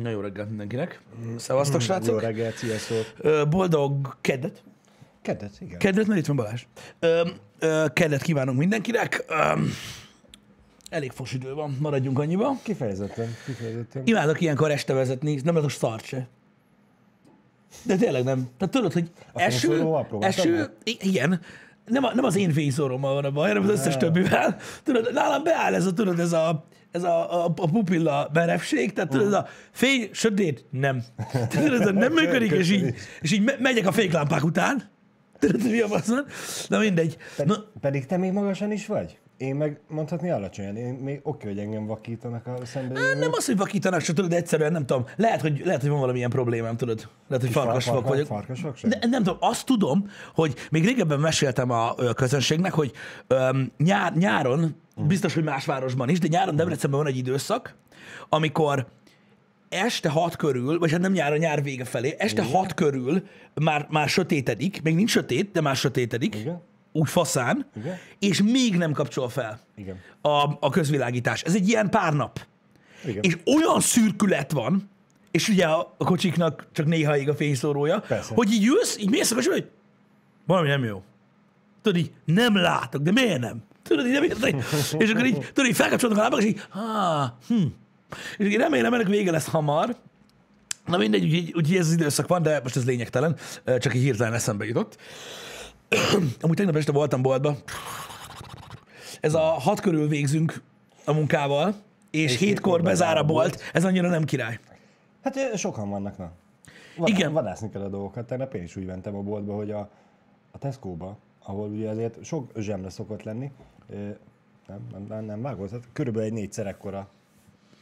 Na jó reggelt mindenkinek. Szevasztok, Jó srácok. reggelt, sziasztok. Boldog keddet. Kedvet, igen. Kedvet, mert itt van Balázs. Keddet kívánunk mindenkinek. Elég fos idő van, maradjunk annyiba. Kifejezetten, kifejezetten. Imádok ilyenkor este vezetni, nem látok start se. De tényleg nem. Tehát tudod, hogy eső, próbáltad eső, i- igen, nem, a, nem az én fényszórommal van a baj, hanem az összes többivel. Tudod, nálam beáll ez a, tudod, ez a, ez a, a, a pupilla merevség, tehát tudod, ez a fény, sötét, nem. Tudod, ez a nem működik, és így, és így me- megyek a féklámpák után. Tudod, mi a faszon? Na mindegy. Ped- Na, Pedig te még magasan is vagy? Én meg mondhatni alacsonyan. Én még oké, hogy engem vakítanak a szembe. nem az, hogy vakítanak, csak tudod, egyszerűen nem tudom. Lehet, hogy, lehet, hogy van valamilyen problémám, tudod. Lehet, hogy farkas vak vagyok. Farkas vakság? De, nem tudom, azt tudom, hogy még régebben meséltem a ö, közönségnek, hogy öm, nyár, nyáron, biztos, hogy más városban is, de nyáron Debrecenben van egy időszak, amikor este hat körül, vagy hát nem nyáron, nyár vége felé, este hat körül már, már sötétedik, még nincs sötét, de már sötétedik, Igen. úgy faszán, Igen. és még nem kapcsol fel Igen. a, a közvilágítás. Ez egy ilyen pár nap. Igen. És olyan szürkület van, és ugye a, a kocsiknak csak néha ég a fényszórója, Persze. hogy így jössz, így mész kocsiba, hogy valami nem jó. Tudod, így nem látok, de miért nem? Tudod, így nem értek. És akkor így, tudod, így felkapcsolnak a lábak, és így, ah, hm. És így remélem, ennek vége lesz hamar. Na mindegy, úgyhogy, úgyhogy ez az időszak van, de most ez lényegtelen, csak így hirtelen eszembe jutott. Amúgy tegnap este voltam boltba. Ez a hat körül végzünk a munkával, és, és hétkor bezár a bolt. Ez annyira nem király. Hát sokan vannak, na. Vad- Igen. Vadászni kell a dolgokat. Tegnap én is úgy mentem a boltba, hogy a, a Tesco-ba, ahol ugye azért sok zsemle szokott lenni, nem, nem, nem, nem vágott, hát körülbelül egy négyszer ekkora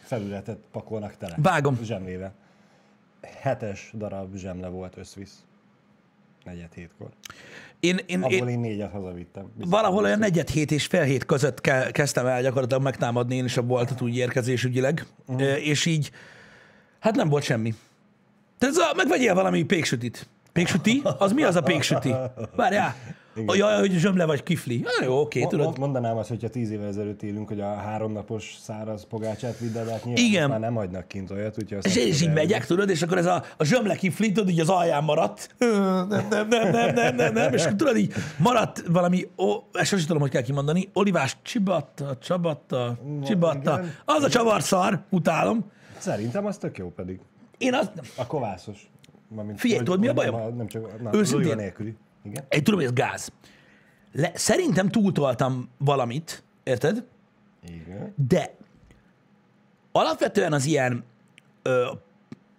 felületet pakolnak tele. Vágom. Zsemlével. Hetes darab zsemle volt összvisz. Negyed hétkor. Én, én, Abból én én négyet hazavittem. Biztos, valahol olyan negyed hét és fél hét között ke- kezdtem el gyakorlatilag megtámadni én is a boltot úgy érkezésügyileg, uh-huh. és így, hát nem volt semmi. Tehát ez a, megvegyél valami péksütit. Péksüti? Az mi az a péksüti? Várjál. Jaj, hogy zsömle vagy kifli. Na jó, oké, Mo- tudod. mo- Mondanám azt, hogyha tíz évvel ezelőtt élünk, hogy a háromnapos száraz pogácsát vidd el, hát nyilván Igen. már nem hagynak kint olyat, úgyhogy És én is így megyek, tudod, és akkor ez a, a zsömle kifli, tudod, így az alján maradt. Nem, nem, nem, nem, nem, nem, nem. És tudod, így maradt valami, ó, ezt sosem tudom, hogy kell kimondani, olivás csibatta, csabatta, csibatta. igen. Az a csavarszar, utálom. Szerintem az tök jó pedig. Én azt, A kovászos. Figyelj, tudod, mi a bajom? Nem, nem csak, na, Őszintén? Őszintén? nélküli. Igen. egy tudom, hogy ez gáz. Le, szerintem túltoltam valamit, érted? Igen. De alapvetően az ilyen, ö,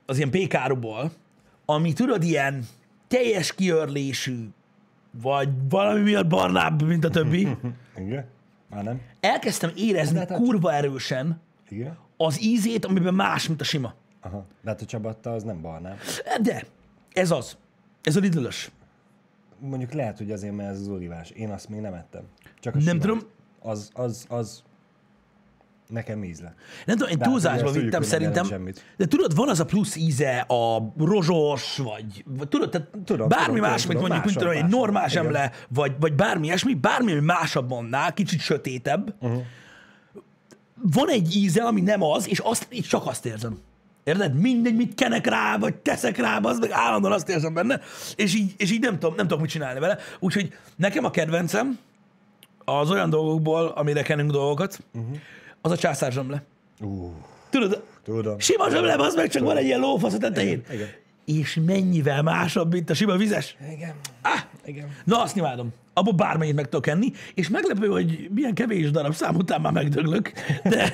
az ilyen pékáruból, ami tudod, ilyen teljes kiörlésű, vagy valami miatt barnább, mint a többi, Igen. Már nem? elkezdtem érezni hát- kurva erősen Igen. az ízét, amiben más, mint a sima. Aha. De hát a csabatta az nem barnám. De ez az. Ez a lidlös. Mondjuk lehet, hogy azért, mert ez az olivás. Én azt még nem ettem. Csak a Nem simát. tudom. Az, az, az nekem ízle. Nem tudom, én De hát túlzásba tudjuk, vittem szerintem. semmit. De tudod, van az a plusz íze a rozsos, vagy, vagy tudod, tehát Tudom, bármi tudom, más, tudom, mint mondjuk, tudom, egy normál zsemle, vagy, vagy bármi ilyesmi, bármi, ami másabb annál, kicsit sötétebb. Uh-huh. Van egy íze, ami nem az, és azt, így csak azt érzem. Érted? Mindegy, mit kenek rá, vagy teszek rá, az meg állandóan azt érzem benne, és így, és így nem, tudom, nem tudok mit csinálni vele. Úgyhogy nekem a kedvencem az olyan dolgokból, amire kenünk dolgokat, uh-huh. az a császárzsemle. Uh, Tudod, tudom. Sima zsömle, az meg csak van egy ilyen lófasz a tetején. Igen. És mennyivel másabb, mint a sima vizes. Igen. Ah! Igen. Na, azt imádom. Abból bármennyit meg tudok enni, és meglepő, hogy milyen kevés darab szám után már megdöglök, de,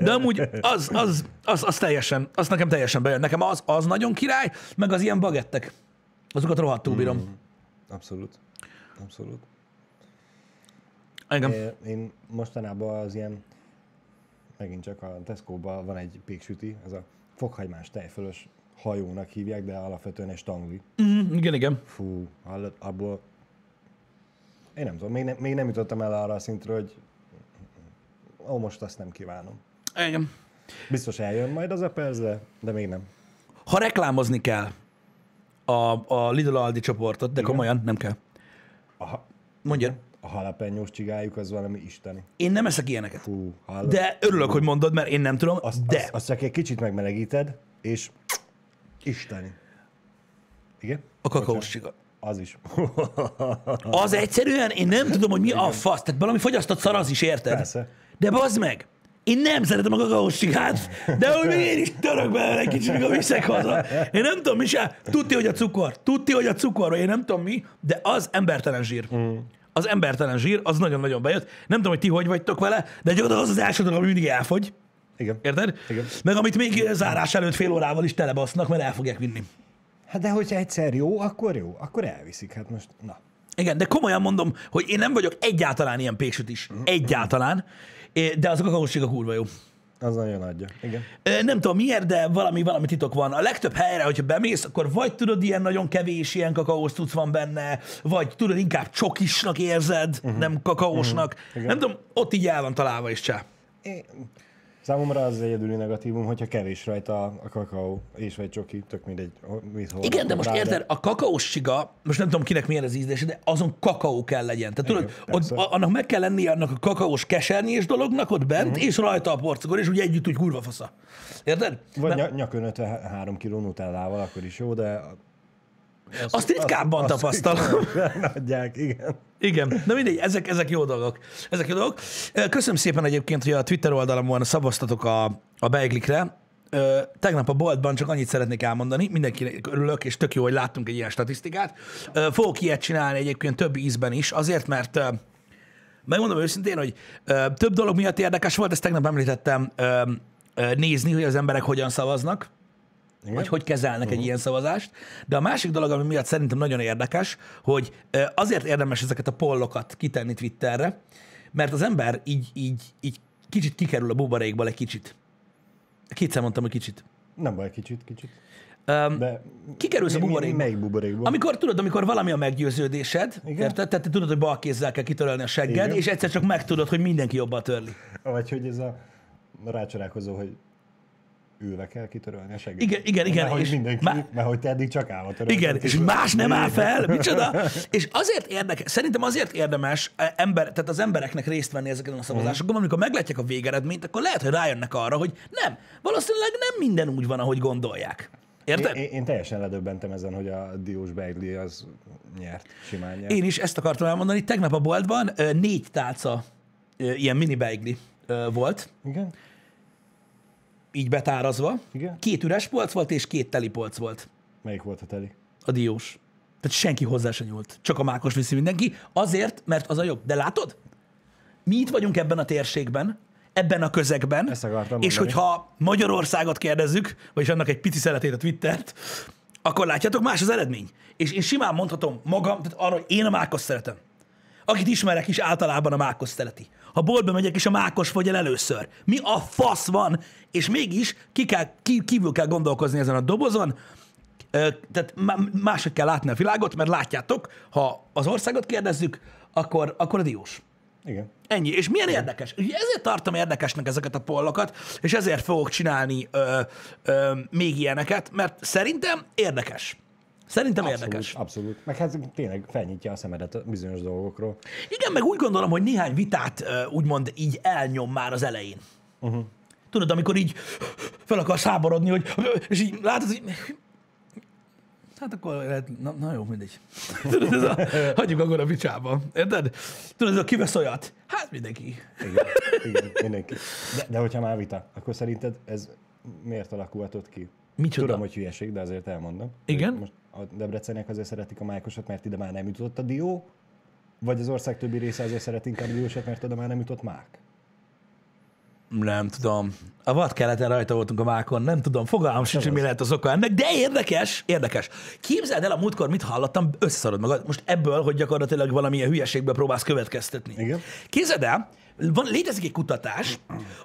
de amúgy az, az, az, az, teljesen, az nekem teljesen bejön. Nekem az, az nagyon király, meg az ilyen bagettek. Azokat rohadtul bírom. Mm. Abszolút. Abszolút. Engem. É, Én mostanában az ilyen, megint csak a Tesco-ban van egy péksüti, ez a fokhagymás tejfölös hajónak hívják, de alapvetően egy stangli. Mm, igen, igen. Fú, hallod, abból... Én nem tudom, még, ne, még nem jutottam el arra a szintre, hogy ó, most azt nem kívánom. Igen. Biztos eljön majd az a perc, de, de még nem. Ha reklámozni kell a, a Lidl Aldi csoportot, de komolyan nem kell. A, Mondja. a halapenyós csigájuk az valami isteni. Én nem eszek ilyeneket. Fú, hallod? De örülök, hogy mondod, mert én nem tudom, azt, de Azt, azt csak egy kicsit megmelegíted, és isteni. Igen? A kakaós csiga. Az is. Az egyszerűen, én nem tudom, hogy mi a fasz. Tehát valami fogyasztott szar az is, érted? Persze. De bazd meg! Én nem szeretem a kakaós csigát, de hogy még én is török belőle egy kicsit, mikor viszek haza. Én nem tudom, mi se. Tudti, hogy a cukor. Tudti, hogy a cukor, én nem tudom mi, de az embertelen zsír. Mm. Az embertelen zsír, az nagyon-nagyon bejött. Nem tudom, hogy ti hogy vagytok vele, de gyakorlatilag az az első dolog, ami mindig elfogy. Igen. Érted? Igen. Meg amit még zárás előtt fél órával is telebasznak, mert el fogják vinni. Hát de hogyha egyszer jó, akkor jó. Akkor elviszik. Hát most, na. Igen, de komolyan mondom, hogy én nem vagyok egyáltalán ilyen péksüt is. Egyáltalán. É, De az a kakaós a kurva jó. Az nagyon adja. Igen. Nem tudom miért, de valami, valami titok van. A legtöbb helyre, hogyha bemész, akkor vagy tudod, ilyen nagyon kevés ilyen kakaós cucc van benne, vagy tudod, inkább csokisnak érzed, uh-huh. nem kakaósnak. Uh-huh. Igen. Nem tudom, ott így el van találva is csá. Én, számomra az egyedüli negatívum, hogyha kevés rajta a, kakaó, és vagy csoki, tök mindegy, mit hol Igen, de most rá, érted, a kakaós csiga, most nem tudom kinek milyen az ízlése, de azon kakaó kell legyen. Tehát tudod, Igen, ott, a- annak meg kell lennie annak a kakaós kesernyés dolognak ott bent, uh-huh. és rajta a porcukor, és úgy együtt úgy kurva fasza. Érted? Vagy ny- nyakönötve 3 kiló nutellával, akkor is jó, de... Azt ritkábban tapasztalom. Adják, igen. Igen, de mindegy, ezek, ezek jó dolgok. Ezek jó dolgok. Köszönöm szépen egyébként, hogy a Twitter oldalamon szavaztatok a, a beiglikre. Tegnap a boltban csak annyit szeretnék elmondani, mindenkinek örülök, és tök jó, hogy láttunk egy ilyen statisztikát. Fogok ilyet csinálni egyébként több ízben is, azért, mert megmondom őszintén, hogy több dolog miatt érdekes volt, ezt tegnap említettem, nézni, hogy az emberek hogyan szavaznak, Igen? hogy hogy kezelnek egy ilyen szavazást. De a másik dolog, ami miatt szerintem nagyon érdekes, hogy azért érdemes ezeket a pollokat kitenni Twitterre, mert az ember így, így, így kicsit kikerül a buborékból egy kicsit. Kétszer mondtam, hogy kicsit. Nem baj, kicsit, kicsit. Um, De Kikerülsz a mi- mi- buborékba. Melyik buborékból? amikor tudod, amikor valami a meggyőződésed, érted? Tehát te tudod, hogy bal kézzel kell kitörölni a segged, Igen. és egyszer csak megtudod, hogy mindenki jobban törli. Vagy hogy ez a rácsorálkozó, hogy ülve kell kitörölni a segít. Igen, igen, igen, Mert hogy és mindenki, má- mert hogy te eddig csak törölted. Igen, és más nem áll fel, micsoda. És azért érdekes, szerintem azért érdemes eh, ember, tehát az embereknek részt venni ezeken a szavazásokon, amikor meglátják a végeredményt, akkor lehet, hogy rájönnek arra, hogy nem, valószínűleg nem minden úgy van, ahogy gondolják. Érted? Én, én, teljesen ledöbbentem ezen, hogy a Diós Beigli az nyert, simán nyert. Én is ezt akartam elmondani. Tegnap a boltban ö, négy tálca ö, ilyen mini beigli volt, Igen? Így betárazva. Igen. Két üres polc volt, és két teli polc volt. Melyik volt a teli? A diós. Tehát senki hozzá se nyúlt. Csak a mákos viszi mindenki. Azért, mert az a jobb. De látod? Mi itt vagyunk ebben a térségben, ebben a közegben, Ezt akartam és mondani. hogyha Magyarországot kérdezzük, vagyis annak egy pici szeletét a Twittert, akkor látjátok, más az eredmény. És én simán mondhatom magam, tehát arra, hogy én a mákos szeretem. Akit ismerek is általában a mákos szereti. Ha boltba megyek, és a mákos fogy el először. Mi a fasz van? És mégis ki kell, ki, kívül kell gondolkozni ezen a dobozon, tehát má- máshogy kell látni a világot, mert látjátok, ha az országot kérdezzük, akkor, akkor a diós. Igen. Ennyi. És milyen érdekes. Ugye ezért tartom érdekesnek ezeket a pollokat, és ezért fogok csinálni ö, ö, még ilyeneket, mert szerintem érdekes. Szerintem Abszolút, érdekes. abszolút. Meg hát tényleg felnyitja a szemedet a bizonyos dolgokról. Igen, meg úgy gondolom, hogy néhány vitát úgymond így elnyom már az elején. Uh-huh. Tudod, amikor így fel akarsz háborodni, hogy, és így látod, hogy Hát akkor lehet, na, na jó, mindegy. Tudod, ez a, hagyjuk akkor a picsába. Érted? Tudod, ez a kivesz olyat. Hát mindenki. Igen, igen mindenki. De, de hogyha már vita, akkor szerinted ez miért alakulhatott ki? Micsoda? Tudom, hogy hülyeség, de azért elmondom. Igen? Most a debreceniek azért szeretik a májkosat, mert ide már nem jutott a dió, vagy az ország többi része azért szeret inkább diósat, mert oda már nem jutott mák? Nem tudom. A vad keleten rajta voltunk a mákon, nem tudom, fogalmam sincs, hogy mi lehet az oka ennek, de érdekes, érdekes. Képzeld el a múltkor, mit hallottam, összeszarod magad. Most ebből, hogy gyakorlatilag valamilyen hülyeségből próbálsz következtetni. Igen. Képzeld el, van, létezik egy kutatás,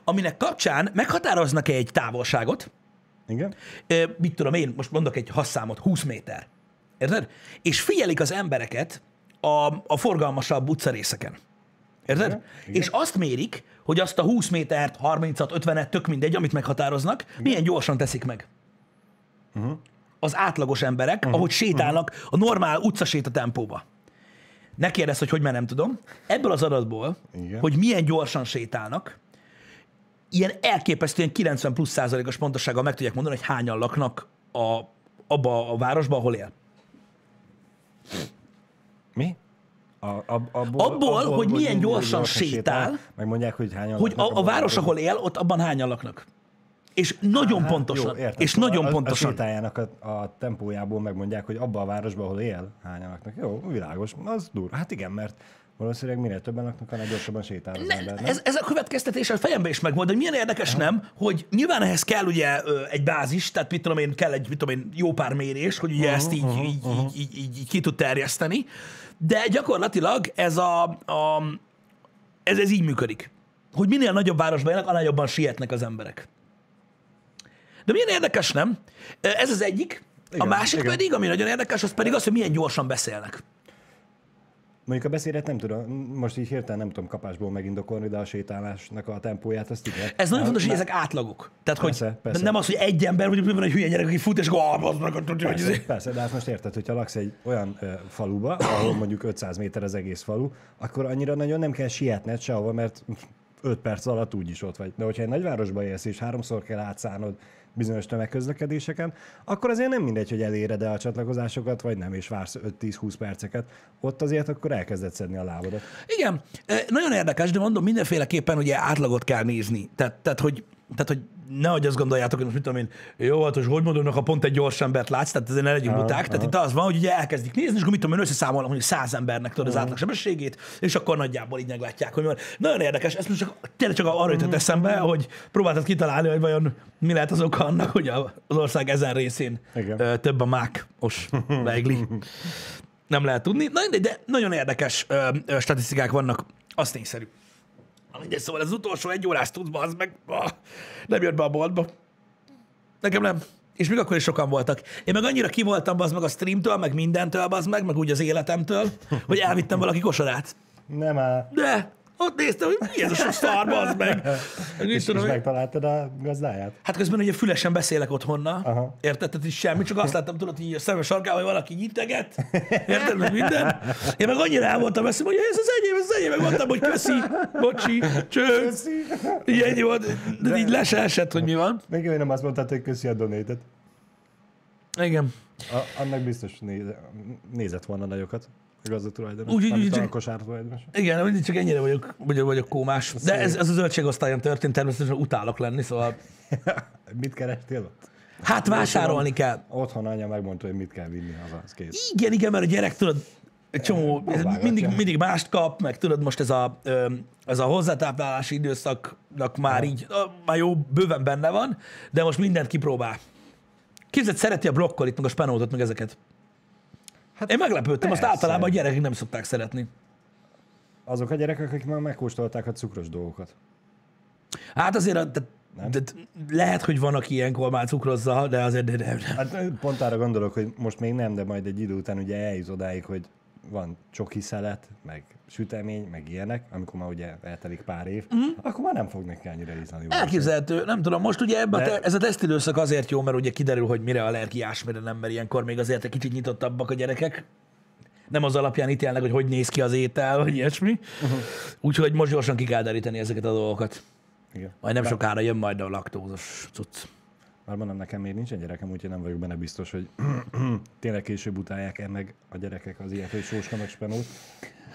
aminek kapcsán meghatároznak egy távolságot, Igen? Ö, mit tudom én, most mondok egy hasszámot, 20 méter. Érted? És figyelik az embereket a, a forgalmasabb utcarészeken. Érted? Igen, És azt mérik, hogy azt a 20 métert, 30-at, 50-et, tök mindegy, amit meghatároznak, milyen gyorsan teszik meg. Mhm. Az átlagos emberek, ahogy sétálnak a normál utcaséta tempóba. Ne kérdezz, hogy hogy, mert nem tudom. Ebből az adatból, Igen. hogy milyen gyorsan sétálnak, ilyen elképesztően 90 plusz százalékos pontossággal meg tudják mondani, hogy hányan laknak a, abba a városba, ahol él. Mi? A, a, abból, Abból, hogy milyen gyorsan sétál, Megmondják, hogy hányan Hogy a, a város, ahol él, ott abban hányan laknak. És nagyon Hát, pontosan. jó, értem. és Szóval nagyon a, pontosan. A sétájának a, a tempójából megmondják, hogy abban a városban, ahol él, hányan laknak. Jó, világos, az durva. Hát igen, mert valószínűleg minél többen laknak, annál gyorsabban sétál az Ne, ember. Nem? ez, ez a következtetés a fejemben is megvolt, hogy milyen érdekes nem, hogy nyilván ehhez kell ugye egy bázis, tehát mit tudom én, kell egy mit tudom én, jó pár mérés, hogy ugye ezt így, így, így, így, így, így ki tud terjeszteni, de gyakorlatilag ez a, a ez, ez így működik. Hogy minél nagyobb városban élnek, annál jobban sietnek az emberek. De milyen érdekes, nem? Ez az egyik. a Igen, másik igen. pedig, ami nagyon érdekes, az pedig az, hogy milyen gyorsan beszélnek. Mondjuk a beszédet nem tudom, most így hirtelen nem tudom kapásból megindokolni, de a sétálásnak a tempóját azt igen. Ez nagyon Na, fontos, hogy ezek átlagok. Tehát, Persze, hogy persze. nem az, hogy egy ember, vagy van egy hülye gyerek, aki fut, és akkor ah, tudja, hogy Persze, izé. persze, de hát most érted, hogyha laksz egy olyan ö, faluba, ahol mondjuk 500 méter az egész falu, akkor annyira nagyon nem kell sietned sehova, mert 5 perc alatt úgyis ott vagy. De hogyha egy nagyvárosba élsz, és háromszor kell átszállnod bizonyos tömegközlekedéseken, akkor azért nem mindegy, hogy eléred el a csatlakozásokat, vagy nem, és vársz 5-10-20 perceket. Ott azért akkor elkezded szedni a lábadat. Igen, eh, nagyon érdekes, de mondom, mindenféleképpen ugye átlagot kell nézni. Tehát, tehát hogy tehát, hogy nehogy azt gondoljátok, hogy most mit tudom én, jó, hát, hogy hogy mondom, ha pont egy gyors embert látsz, tehát ezért ne legyünk buták. Tehát itt az van, hogy ugye elkezdik nézni, és akkor mit tudom én, összeszámolnak, hogy száz embernek tudod az átlagsebességét, és akkor nagyjából így meglátják, hogy van. Nagyon érdekes, ez most csak, tényleg csak arra jutott eszembe, hogy próbáltad kitalálni, hogy vajon mi lehet az oka annak, hogy az ország ezen részén Igen. több a mákos beigli. Nem lehet tudni. Na, de nagyon érdekes statisztikák vannak, az tényszerű. Mindegy, szóval az utolsó egy órás tudsz, az meg ah, nem jött be a boltba. Nekem nem. És még akkor is sokan voltak. Én meg annyira ki voltam az meg a streamtől, meg mindentől, az meg, meg úgy az életemtől, hogy elvittem valaki kosarát. Nem áll. De ott néztem, hogy mi ez a sok szar, az meg. mit És, tudom, és hogy- megtaláltad a gazdáját? Hát közben ugye fülesen beszélek otthonna, Aha. érted? Tehát is semmi, csak azt láttam, tudod, így a szemes sarkával, hogy valaki nyiteget, érted, meg minden. Én meg annyira el voltam veszem, hogy ez az enyém, ez az enyém, meg mondtam, hogy köszi, bocsi, cső. Így ennyi volt, de így le se esett, hogy mi van. Még én nem azt mondtad, hogy köszi a donétet. Igen. A, annak biztos néze, nézett volna nagyokat. A tulajdonos. Úgy, úgy, úgy, a úgy. kosár tulajdonos. Igen, mindig csak ennyire vagyok, vagyok, vagyok kómás. De ez, ez a zöldségosztályon történt, természetesen utálok lenni, szóval mit kerestél ott? hát vásárolni kell. Otthon anya megmondta, hogy mit kell vinni haza, az kész. Igen, igen, mert a gyerek, tudod, egy csomó, mindig, mindig mást kap, meg tudod, most ez a, ez a hozzátáplálási időszaknak már így, már jó, bőven benne van, de most mindent kipróbál. Képzeld, szereti a brokkolit, meg a spenótot, meg ezeket. Hát Én meglepődtem, azt persze. általában a gyerekek nem szokták szeretni. Azok a gyerekek, akik már megkóstolták a cukros dolgokat. Hát azért a, de, de, lehet, hogy van, aki ilyenkor már cukrozza, de azért de, de, de. Hát pont arra gondolok, hogy most még nem, de majd egy idő után ugye eljut odáig, hogy van csoki szelet, meg sütemény, meg ilyenek, amikor már ugye eltelik pár év, mm. akkor már nem fog neki annyira ízlani. Elképzelhető, nem tudom, most ugye ebbe De- te, ez a tesztidőszak azért jó, mert ugye kiderül, hogy mire allergiás, mire nem, mert ilyenkor még azért egy kicsit nyitottabbak a gyerekek. Nem az alapján ítélnek, hogy hogy néz ki az étel, vagy ilyesmi. Uh-huh. Úgyhogy most gyorsan ki kell deríteni ezeket a dolgokat. Igen. Majd nem sokára jön majd a laktózos cucc. Már mondom, nekem még nincsen gyerekem, úgyhogy nem vagyok benne biztos, hogy tényleg később utálják-e meg a gyerekek az ilyet, hogy sóska meg spenót.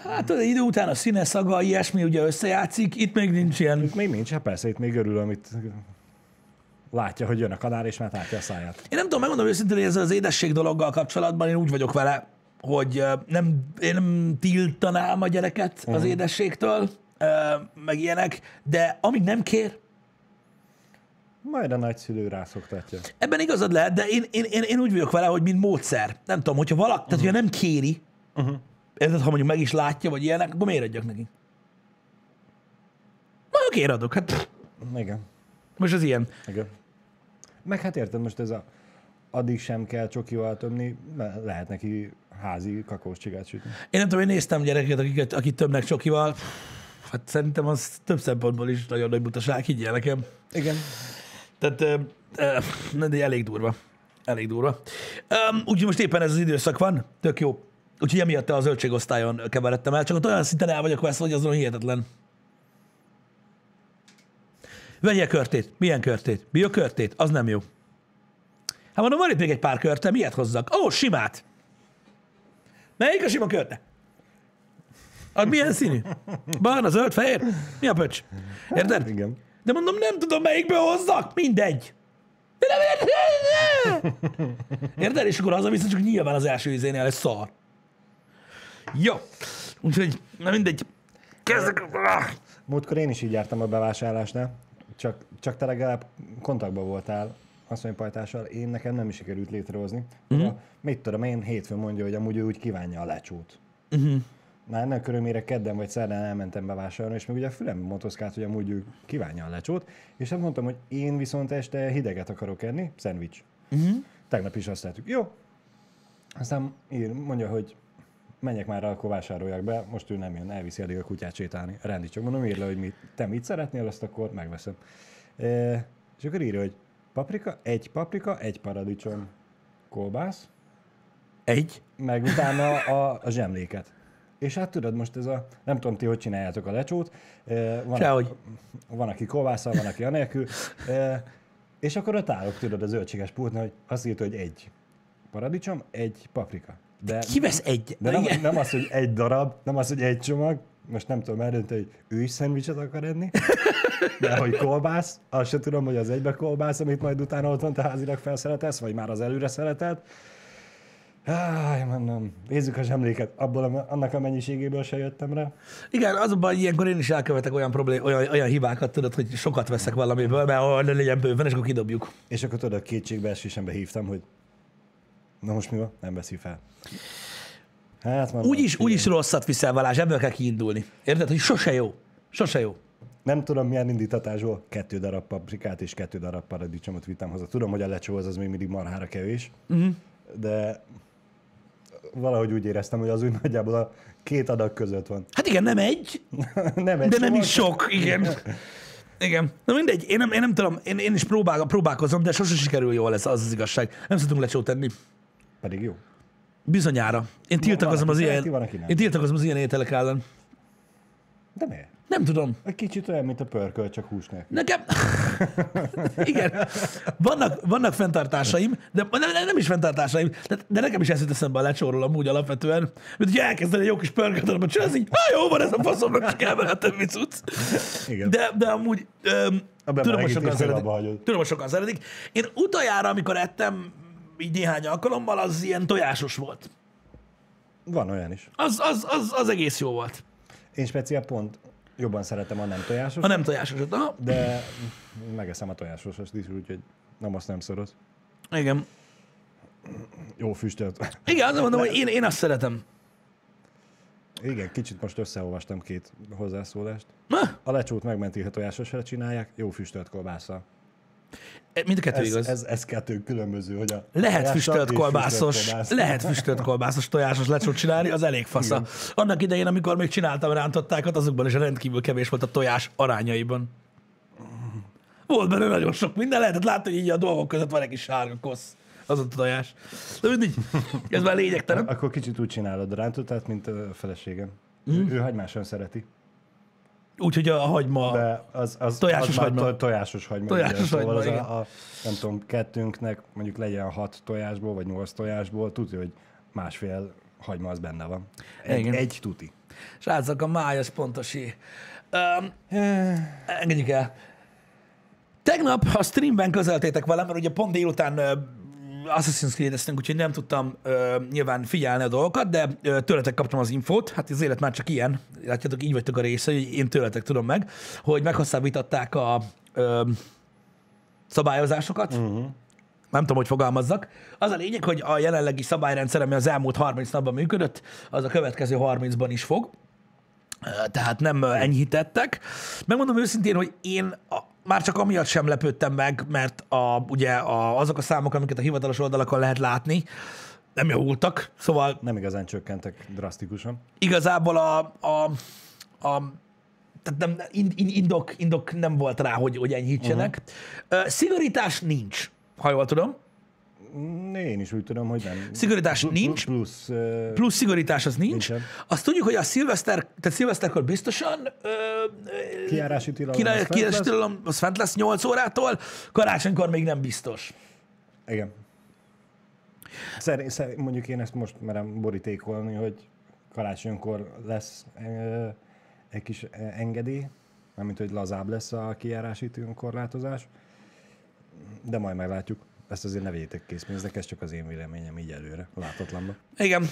Hát az idő után a színe, szaga, ilyesmi ugye összejátszik, itt még nincs ilyen. Itt még nincs, hát persze, itt még örül, amit látja, hogy jön a kanár, és már látja a száját. Én nem tudom, megmondom őszintén, hogy ezzel az édesség dologgal kapcsolatban én úgy vagyok vele, hogy nem, én nem tiltanám a gyereket uh-huh. az édességtől, ö, meg ilyenek, de amíg nem kér, Majd a nagyszülő rászoktatja. ebben igazad lehet, de én, én, én, én úgy vagyok vele, hogy mint módszer. Nem tudom, hogyha valaki, uh-huh. tehát hogyha nem kéri, uh-huh. érted, ha mondjuk meg is látja, vagy ilyenek, akkor miért adjak neki? Majd oké, adok, hát pff, Igen. most ez ilyen. Igen. Meg hát érted, most ez a addig sem kell csokival tömni, le- lehet neki házi kakós csigát sütni. Én nem tudom, én néztem gyerekeket, akiket, akik többnek csokival, hát szerintem az több szempontból is nagyon nagy butaság, higgyel nekem. Igen. Tehát de elég durva. Elég durva. Um, úgyhogy most éppen ez az időszak van, tök jó. Úgyhogy emiatt a zöldségosztályon keveredtem el, csak ott olyan szinten el vagyok veszve, hogy azon hihetetlen. Vegyél körtét. Milyen körtét? Biokörtét? Az nem jó. Hát mondom, van itt még egy pár körte, miért hozzak? Ó, simát. Melyik a sima körte? Az milyen színű? Barna, zöld, fehér? Mi a pöcs? Érted? Igen. De mondom, nem tudom, melyikből hozzak. Mindegy. Érted? És akkor az, viszont csak nyilván az első izénél lesz szar. Jó. Úgyhogy, na mindegy. Kezdek. Múltkor én is így jártam a bevásárlásnál, csak, csak te legalább kontaktban voltál asszonypajtással, én nekem nem is sikerült létrehozni. Uh-huh. Mit tudom, én hétfőn mondja, hogy amúgy ő úgy kívánja a lecsót. Uh-huh. Már ennek körülmére kedden vagy szerdán elmentem bevásárolni, és még ugye a fülem motoszkált, hogy amúgy ő kívánja a lecsót, és azt mondtam, hogy én viszont este hideget akarok enni, szendvics. Uh-huh. Tegnap is azt lehetük. Jó. Aztán ír, mondja, hogy menjek már, akkor vásároljak be, most ő nem jön, elviszi addig a kutyát sétálni. Rendi, csak mondom, írd le, hogy mit, te mit szeretnél, azt akkor megveszem. E, és akkor írja, hogy paprika, egy paprika, egy paradicsom, kolbász, Egy. meg utána a, a zsemléket. És hát tudod, most ez a, nem tudom ti, hogy csináljátok a lecsót, e, van, Sehogy. van, aki kolbásszal, van, aki anélkül, e, és akkor ott állok, tudod, a zöldséges pultnál, hogy azt írta, hogy egy paradicsom, egy paprika. De, Ki vesz egy? de nem, nem az, hogy egy darab, nem az, hogy egy csomag, most nem tudom eldönteni, hogy ő is szendvicset akar enni, de hogy kolbász, azt sem tudom, hogy az egybe kolbász, amit majd utána otthon te házilag felszeretesz, vagy már az előre szereted. Áj, mondom, nézzük a zsemléket, abból a, annak a mennyiségéből se jöttem rá. Igen, az a baj, ilyenkor én is elkövetek olyan, problém, olyan, olyan hibákat, tudod, hogy sokat veszek valamiből, mert oh, ne legyen bőven, és akkor kidobjuk. És akkor tudod, kétségbeesésembe hívtam, hogy na most mi van? Nem veszi fel. Hát mondom, Úgyis, úgyis rosszat viszel, Balázs, ebből kell kiindulni. Érted, hogy sose jó. Sose jó. Nem tudom, milyen indítatásból kettő darab paprikát és kettő darab paradicsomot vittem haza. Tudom, hogy a lecsóhoz az még mindig marhára kevés, uh-huh. de valahogy úgy éreztem, hogy az úgy nagyjából a két adag között van. Hát igen, nem egy, nem egy de nem is sok, igen. Igen. Na mindegy, én nem, én nem tudom, én, én is próbál, próbálkozom, de sose sikerül jól ez, az az igazság. Nem szoktunk lecsót tenni. Pedig jó. Bizonyára. Én tiltakozom az ilyen, én tiltakozom az ilyen ételek ellen. De miért? Nem tudom. Egy kicsit olyan, mint a pörköl, csak hús nélkül. Nekem... Igen. Vannak, vannak fenntartásaim, de nem, nem, is fenntartásaim, de, de nekem is ezt jut eszembe a lecsóról amúgy alapvetően, mint hogy elkezdeni egy jó kis pörkölt, csinálni, így, "Há, jó van ez a faszomnak, csak vele többi cucc. Igen. De, de amúgy öm, A tudom, hogy sokan szeretik. Tudom, hogy sokan szeretik. Én utoljára, amikor ettem így néhány alkalommal, az ilyen tojásos volt. Van olyan is. Az, az, az, az egész jó volt. Én speciál pont jobban szeretem a nem tojásos, A nem tojásos. Aha. de megeszem a tojásosost is, úgyhogy nem azt nem szoroz. Igen. Jó füstölt. Igen, azt mondom, hogy én, én azt szeretem. Igen, kicsit most összeolvastam két hozzászólást. Na, A lecsót megmenti, ha tojásosra csinálják, jó füstölt kolbásszal. Mind a kettő Ez, igaz. ez, ez kettő különböző, hogy a Lehet füstölt kolbászos, füstölt lehet füstölt kolbászos tojásos lecsót csinálni, az elég fasza. Annak idején, amikor még csináltam rántottákat, azokban is rendkívül kevés volt a tojás arányaiban. Volt benne nagyon sok minden, lehetett látni, hogy így a dolgok között van egy kis sárga kosz. Az a tojás. De mindig, ez már lényegtelen. Akkor kicsit úgy csinálod a rántottát, mint a feleségem. Mm. Ő, ő hagymáson szereti. Úgyhogy a hagyma... De az, az, Tojásos az hagyma. To, tojásos hagyma. Tojásos ugye, szóval hagyma, igen. a, a, nem tudom, kettőnknek mondjuk legyen hat tojásból, vagy nyolc tojásból, tudja, hogy másfél hagyma az benne van. Egy, Igen. egy tuti. Srácok, a máj az pontosé. Um, engedjük el. Tegnap a streamben közeltétek velem, mert ugye pont délután Assassin's Creed-eztünk, úgyhogy nem tudtam ö, nyilván figyelni a dolgokat, de ö, tőletek kaptam az infót, hát az élet már csak ilyen, látjátok, így vagytok a része, hogy én tőletek tudom meg, hogy meghosszabbították a ö, szabályozásokat, uh-huh. nem tudom, hogy fogalmazzak. Az a lényeg, hogy a jelenlegi szabályrendszer, ami az elmúlt 30 napban működött, az a következő 30-ban is fog. Tehát nem enyhítettek. Megmondom őszintén, hogy én már csak amiatt sem lepődtem meg, mert a, ugye a, azok a számok, amiket a hivatalos oldalakon lehet látni, nem javultak. Szóval Nem igazán csökkentek drasztikusan. igazából a, a, a tehát nem, in- in- indok, indok nem volt rá, hogy, hogy enyhítsenek. Uh-huh. Szigorítás nincs, ha jól tudom. Mm, Én is úgy tudom, hogy nem. Szigorítás Plu- nincs. Plusz, ö, Plusz szigorítás az nincs. Nincsen. Azt tudjuk, hogy a szilveszter, tehát szilveszterkor biztosan ö, kijárási tilalom. király, az fent tilalom, az fent lesz 8 órától, karácsonykor még nem biztos. Igen. Szerint, szerint, mondjuk én ezt most merem borítékolni, hogy karácsonykor lesz ö, egy kis engedély, mármint hogy lazább lesz a kijárási korlátozás, de majd meglátjuk. Ezt azért ne vegyétek készpénznek, ez csak az én véleményem így előre, látatlanban. Igen.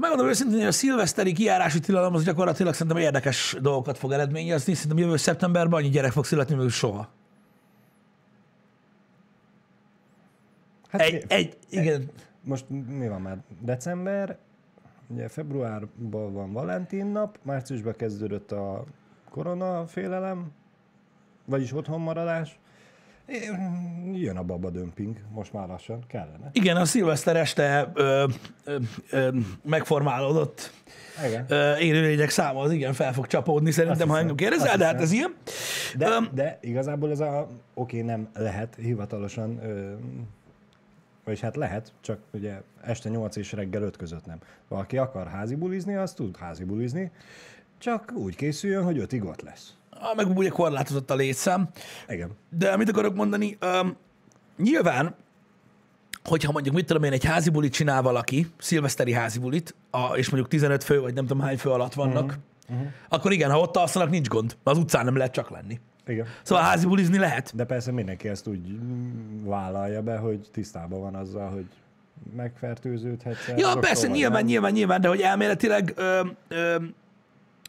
Megmondom őszintén, hogy a szilveszteri kijárási tilalom az gyakorlatilag szerintem érdekes dolgokat fog eredményezni. Szerintem jövő szeptemberben annyi gyerek fog születni, mint soha. Hát Egy, mi- egy, igen. Most mi van már? December, ugye februárban van Valentin nap, márciusban kezdődött a koronafélelem, vagyis otthonmaradás. Jön a baba dömping, most már lassan, kellene. Igen, a szilveszter este ö, ö, ö, megformálódott Igen. élőlények száma az igen fel fog csapódni szerintem, ha engem kérdezel, de hát ez ilyen. De, Öm, de igazából ez a, oké, nem lehet hivatalosan, ö, vagyis hát lehet, csak ugye este 8 és reggel 5 között nem. Valaki akar házi bulizni, az tud házi bulizni, csak úgy készüljön, hogy 5 ott lesz. Ah, meg ugye korlátozott a létszám. Igen. De mit akarok mondani? Um, nyilván, hogyha mondjuk, mit tudom én, egy házi bulit csinál valaki, szilveszteri házi bulit, a, és mondjuk 15 fő, vagy nem tudom hány fő alatt vannak, uh-huh. akkor igen, ha ott alszanak, nincs gond. Az utcán nem lehet csak lenni. Igen. Szóval házi bulizni lehet. De persze mindenki ezt úgy vállalja be, hogy tisztában van azzal, hogy megfertőződhetsz. Ja, persze, nyilván, nyilván, nyilván, de hogy elméletileg, ö, ö,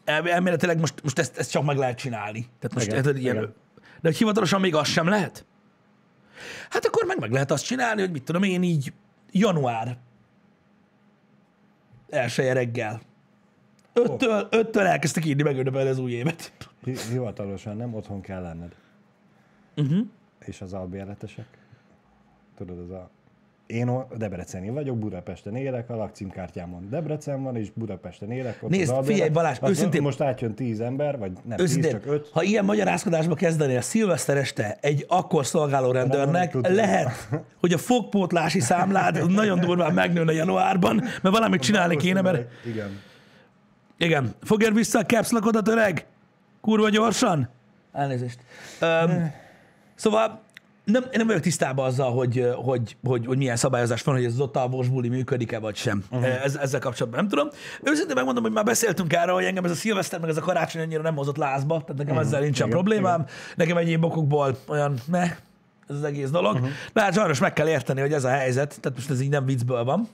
elméletileg most, most ezt, ezt csak meg lehet csinálni. Tehát most Igen, igen, ilyen, igen. de hogy hivatalosan még az sem lehet? Hát akkor meg meg lehet azt csinálni, hogy mit tudom én így január elsője reggel. Öttől, öttől elkezdtek írni megünnepelni az új évet. Hi- Hivatalosan nem, otthon kell lenned. Uh-huh. És az albérletesek? Tudod, az a... Én Debreceni vagyok, Budapesten élek, a lakcímkártyámon Debrecen van, és Budapesten élek. Ott Nézd, figyelj, Balázs, Azt őszintén- Most átjön tíz ember, vagy nem tíz, Őszintén, csak öt. ha ilyen magyarázkodásba kezdenél szilveszter este egy akkor szolgáló rendőrnek, tudom. lehet, hogy a fogpótlási számlád nagyon durván megnőne januárban, mert valamit csinálni kéne, mert Igen. igen, fogja vissza a caps öreg? Kurva gyorsan? Elnézést. Um, szóval nem, nem vagyok tisztában azzal, hogy, hogy, hogy, hogy milyen szabályozás van, hogy ez az ott alvós buli működik-e, vagy sem. Uh-huh. Ez, ezzel kapcsolatban nem tudom. Őszintén megmondom, hogy már beszéltünk erről, hogy engem ez a szilveszter, meg ez a karácsony annyira nem hozott lázba, tehát nekem uh-huh. ezzel nincsen Igen, problémám. Nekem egyéb okokból olyan, ne, ez az egész dolog. Uh-huh. De hát sajnos meg kell érteni, hogy ez a helyzet, tehát most ez így nem viccből van.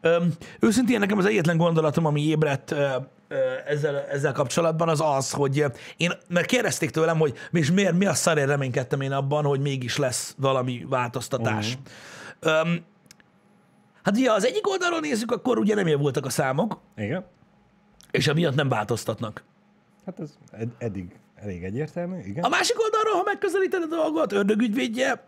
Öm, őszintén nekem az egyetlen gondolatom, ami ébredt ö, ö, ezzel, ezzel kapcsolatban, az az, hogy én, mert kérdezték tőlem, hogy és miért, mi a szarért reménykedtem én abban, hogy mégis lesz valami változtatás. Uh-huh. Öm, hát ugye az egyik oldalról nézzük, akkor ugye nem voltak a számok, Igen. és emiatt nem változtatnak. Hát ez ed- eddig elég egyértelmű, igen. A másik oldalról, ha megközelíted a dolgot, ördögügyvédje,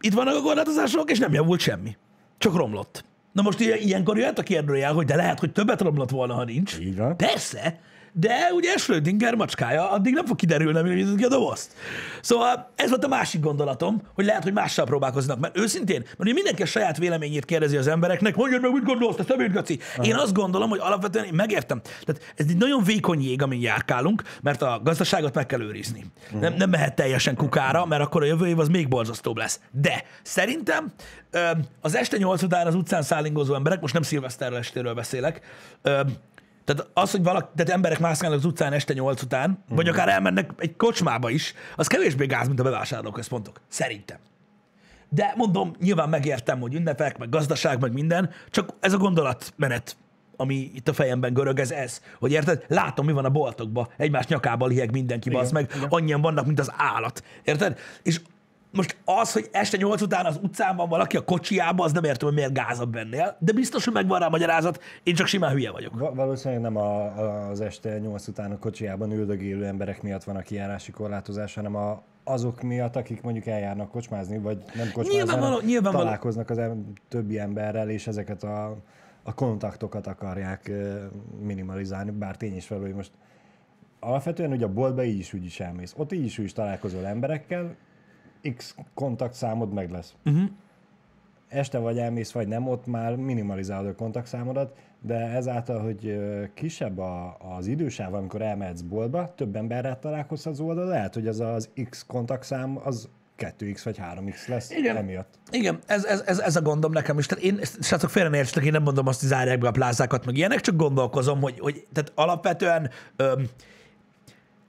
itt vannak a korlátozások, és nem javult semmi. Csak romlott. Na most ilyen- ilyenkor jöhet a kérdőjel, hogy de lehet, hogy többet romlott volna, ha nincs. Így van. Persze, de ugye Schrödinger macskája, addig nem fog kiderülni, mi nyitod ki a dobozt. Szóval ez volt a másik gondolatom, hogy lehet, hogy mással próbálkoznak. Mert őszintén, mert ugye mindenki a saját véleményét kérdezi az embereknek, mondjad meg, mit gondolsz, te szemét, Gaci. Én azt gondolom, hogy alapvetően én megértem. Tehát ez egy nagyon vékony jég, amin járkálunk, mert a gazdaságot meg kell őrizni. Nem, nem mehet teljesen kukára, mert akkor a jövő év az még borzasztóbb lesz. De szerintem az este nyolc után az utcán szállingozó emberek, most nem szilveszterről estéről beszélek, tehát az, hogy valaki, tehát emberek mászkálnak az utcán este nyolc után, mm. vagy akár elmennek egy kocsmába is, az kevésbé gáz, mint a bevásárlóközpontok. Szerintem. De mondom, nyilván megértem, hogy ünnepek, meg gazdaság, meg minden, csak ez a gondolatmenet, ami itt a fejemben görög, ez ez. Hogy érted? Látom, mi van a boltokban. Egymás nyakába liheg mindenki, basz meg. igen. Annyian vannak, mint az állat. Érted? És most az, hogy este nyolc után az utcán van valaki a kocsiába, az nem értem, hogy miért gázabb bennél, de biztos, hogy megvan rá a magyarázat, én csak simán hülye vagyok. Va- valószínűleg nem a, a, az este 8 után a kocsiában üldögélő emberek miatt van a kijárási korlátozás, hanem a, azok miatt, akik mondjuk eljárnak kocsmázni, vagy nem kocsmázni, Nyilvánvaló- hanem nyilvánvaló- találkoznak az em- többi emberrel, és ezeket a, a kontaktokat akarják minimalizálni, bár tény is fel, hogy most alapvetően ugye a boltba így is úgy is elmész. Ott így is úgy is találkozol emberekkel, X kontaktszámod meg lesz. Uh-huh. Este vagy elmész, vagy nem, ott már minimalizálod a kontaktszámodat, de ezáltal, hogy kisebb a, az idősáv, amikor elmehetsz boltba, több emberrel találkozhatsz oldal, lehet, hogy az az X kontaktszám az 2X vagy 3X lesz Igen. emiatt. Igen, ez, ez, ez, ez a gondom nekem is. Tehát én, srácok, félre ne értsetek, én nem mondom azt, hogy zárják be a plázákat, meg ilyenek, csak gondolkozom, hogy, hogy tehát alapvetően öm,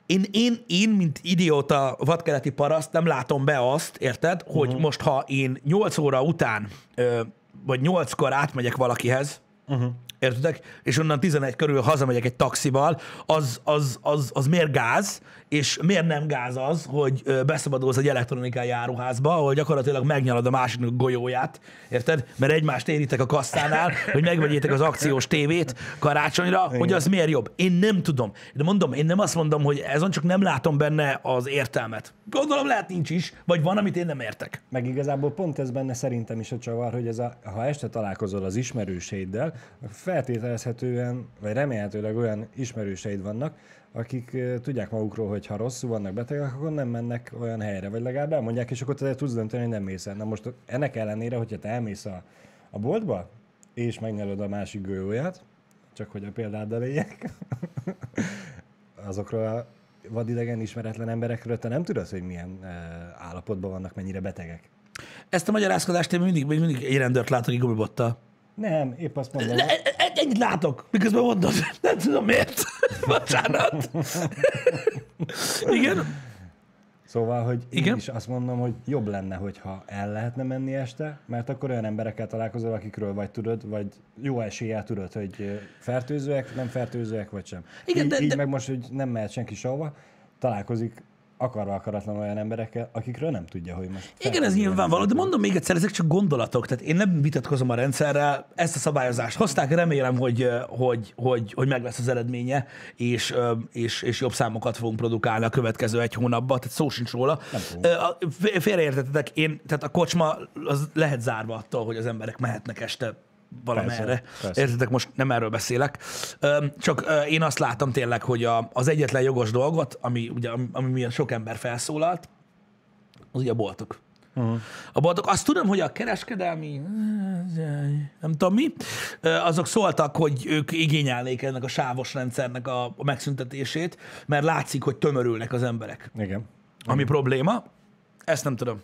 én, én, én, mint idióta vadkeleti paraszt nem látom be azt, érted, hogy uh-huh. most ha én 8 óra után, ö, vagy 8-kor átmegyek valakihez, uh-huh. értedek, és onnan 11 körül hazamegyek egy taxival, az, az, az, az miért gáz, és miért nem gáz az, hogy beszabadulsz egy elektronikai áruházba, ahol gyakorlatilag megnyalad a másiknak a golyóját, érted? Mert egymást éritek a kasszánál, hogy megvegyétek az akciós tévét karácsonyra, hogy az miért jobb. Én nem tudom. De mondom, én nem azt mondom, hogy ezon csak nem látom benne az értelmet. Gondolom lehet nincs is, vagy van, amit én nem értek. Meg igazából pont ez benne szerintem is a csavar, hogy ez a, ha este találkozol az ismerőseiddel, feltételezhetően, vagy remélhetőleg olyan ismerőseid vannak, akik tudják magukról, hogy ha rosszul vannak betegek, akkor nem mennek olyan helyre, vagy legalább elmondják, és akkor te tudsz dönteni, hogy nem mész el. Na most ennek ellenére, hogyha te elmész a, a boltba, és megnyelod a másik golyóját, csak hogy a példád legyek, azokról a vadidegen ismeretlen emberekről te nem tudod, hogy milyen állapotban vannak, mennyire betegek. Ezt a magyarázkodást én mindig, mindig egy rendőrt látok egy gumibottal. Nem, épp azt mondom, Ne, e- e- ennyit látok, miközben mondod. Nem tudom miért. Bocsánat. Igen? Szóval, hogy én Igen? is azt mondom, hogy jobb lenne, hogyha el lehetne menni este, mert akkor olyan emberekkel találkozol, akikről vagy tudod, vagy jó eséllyel tudod, hogy fertőzőek, nem fertőzőek, vagy sem. Igen, így, de- így de- meg most, hogy nem mehet senki sehova, találkozik akarva akaratlan olyan emberekkel, akikről nem tudja, hogy most... Igen, ez nyilvánvaló, de mondom még egyszer, ezek csak gondolatok, tehát én nem vitatkozom a rendszerrel, ezt a szabályozást hozták, remélem, hogy, hogy, hogy, hogy meg lesz az eredménye, és, és, és jobb számokat fogunk produkálni a következő egy hónapban, tehát szó sincs róla. Ö, a- fé- Félreértettetek, én, tehát a kocsma az lehet zárva attól, hogy az emberek mehetnek este valamerre. Értitek, most nem erről beszélek. Csak én azt látom tényleg, hogy az egyetlen jogos dolgot, ami, ugye, ami, miatt sok ember felszólalt, az ugye a boltok. Uh-huh. A boltok, azt tudom, hogy a kereskedelmi, nem tudom mi, azok szóltak, hogy ők igényelnék ennek a sávos rendszernek a, a megszüntetését, mert látszik, hogy tömörülnek az emberek. Igen. Ami probléma, ezt nem tudom.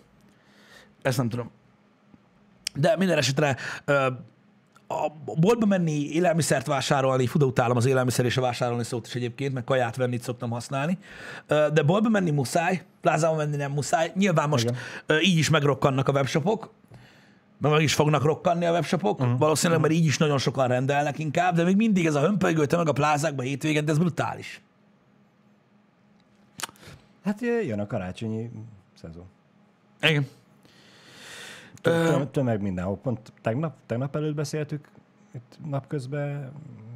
Ezt nem tudom. De minden esetre a boltba menni, élelmiszert vásárolni, fú, utálom az élelmiszer és a vásárolni szót is egyébként, meg kaját venni szoktam használni, de boltba menni muszáj, plázába menni nem muszáj. Nyilván most Igen. így is megrokkannak a webshopok, meg meg is fognak rokkanni a webshopok, uh-huh. valószínűleg, mert így is nagyon sokan rendelnek inkább, de még mindig ez a hömpölygő tömeg a plázákban hétvégén, de ez brutális. Hát jön a karácsonyi szezon. Igen. Tö- Tömeg mindenhol. Pont tegnap, tegnap előtt beszéltük itt napközben,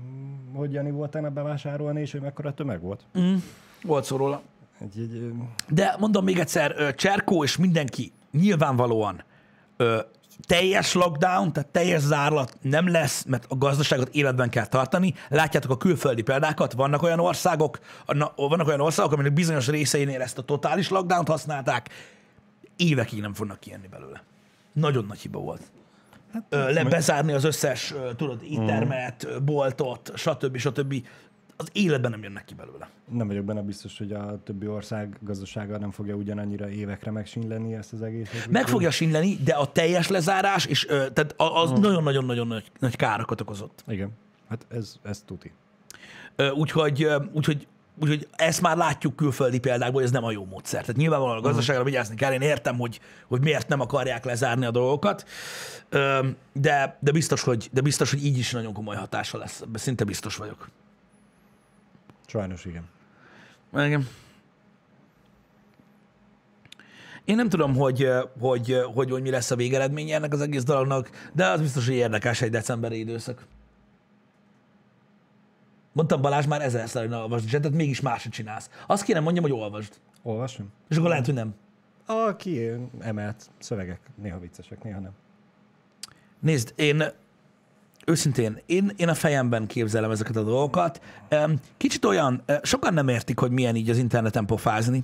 mm, hogy Jani volt tegnap bevásárolni, és hogy mekkora tömeg volt. Mm, volt szó róla. Egy, egy, De mondom még egyszer, Cserkó és mindenki nyilvánvalóan ö, teljes lockdown, tehát teljes zárlat nem lesz, mert a gazdaságot életben kell tartani. Látjátok a külföldi példákat, vannak olyan országok, na, vannak olyan országok, aminek bizonyos részeinél ezt a totális lockdownt használták, évekig nem fognak kijönni belőle. Nagyon nagy hiba volt. Ö, le, bezárni az összes, ö, tudod, éttermet, ö, boltot, stb. stb. Az életben nem jönnek ki belőle. nem vagyok benne biztos, hogy a többi ország gazdasága nem fogja ugyanannyira évekre megsínleni ezt az egészet. Meg fogja sinleni, de a teljes lezárás, és ö, tehát az nagyon-nagyon-nagyon nagy, nagy károkat okozott. Igen. Hát ez, ez tuti. Ö, Úgyhogy, ö, úgyhogy, úgyhogy ezt már látjuk külföldi példákból, hogy ez nem a jó módszer. Tehát nyilvánvalóan a gazdaságra vigyázni kell, én értem, hogy, hogy miért nem akarják lezárni a dolgokat, de, de, biztos, hogy, de biztos, hogy így is nagyon komoly hatása lesz. Ebben szinte biztos vagyok. Sajnos igen. Igen. Én nem tudom, hogy, hogy, hogy, hogy mi lesz a végeredménye ennek az egész dolognak, de az biztos, hogy érdekes egy decemberi időszak. Mondtam Balázs már ezerszer, hogy ne olvasd, tehát mégis máshogy csinálsz. Azt kéne mondjam, hogy olvasd. Olvasom? És akkor lehet, hogy nem. A ki emelt szövegek, néha viccesek, néha nem. Nézd, én őszintén, én, én a fejemben képzelem ezeket a dolgokat. Kicsit olyan, sokan nem értik, hogy milyen így az interneten pofázni.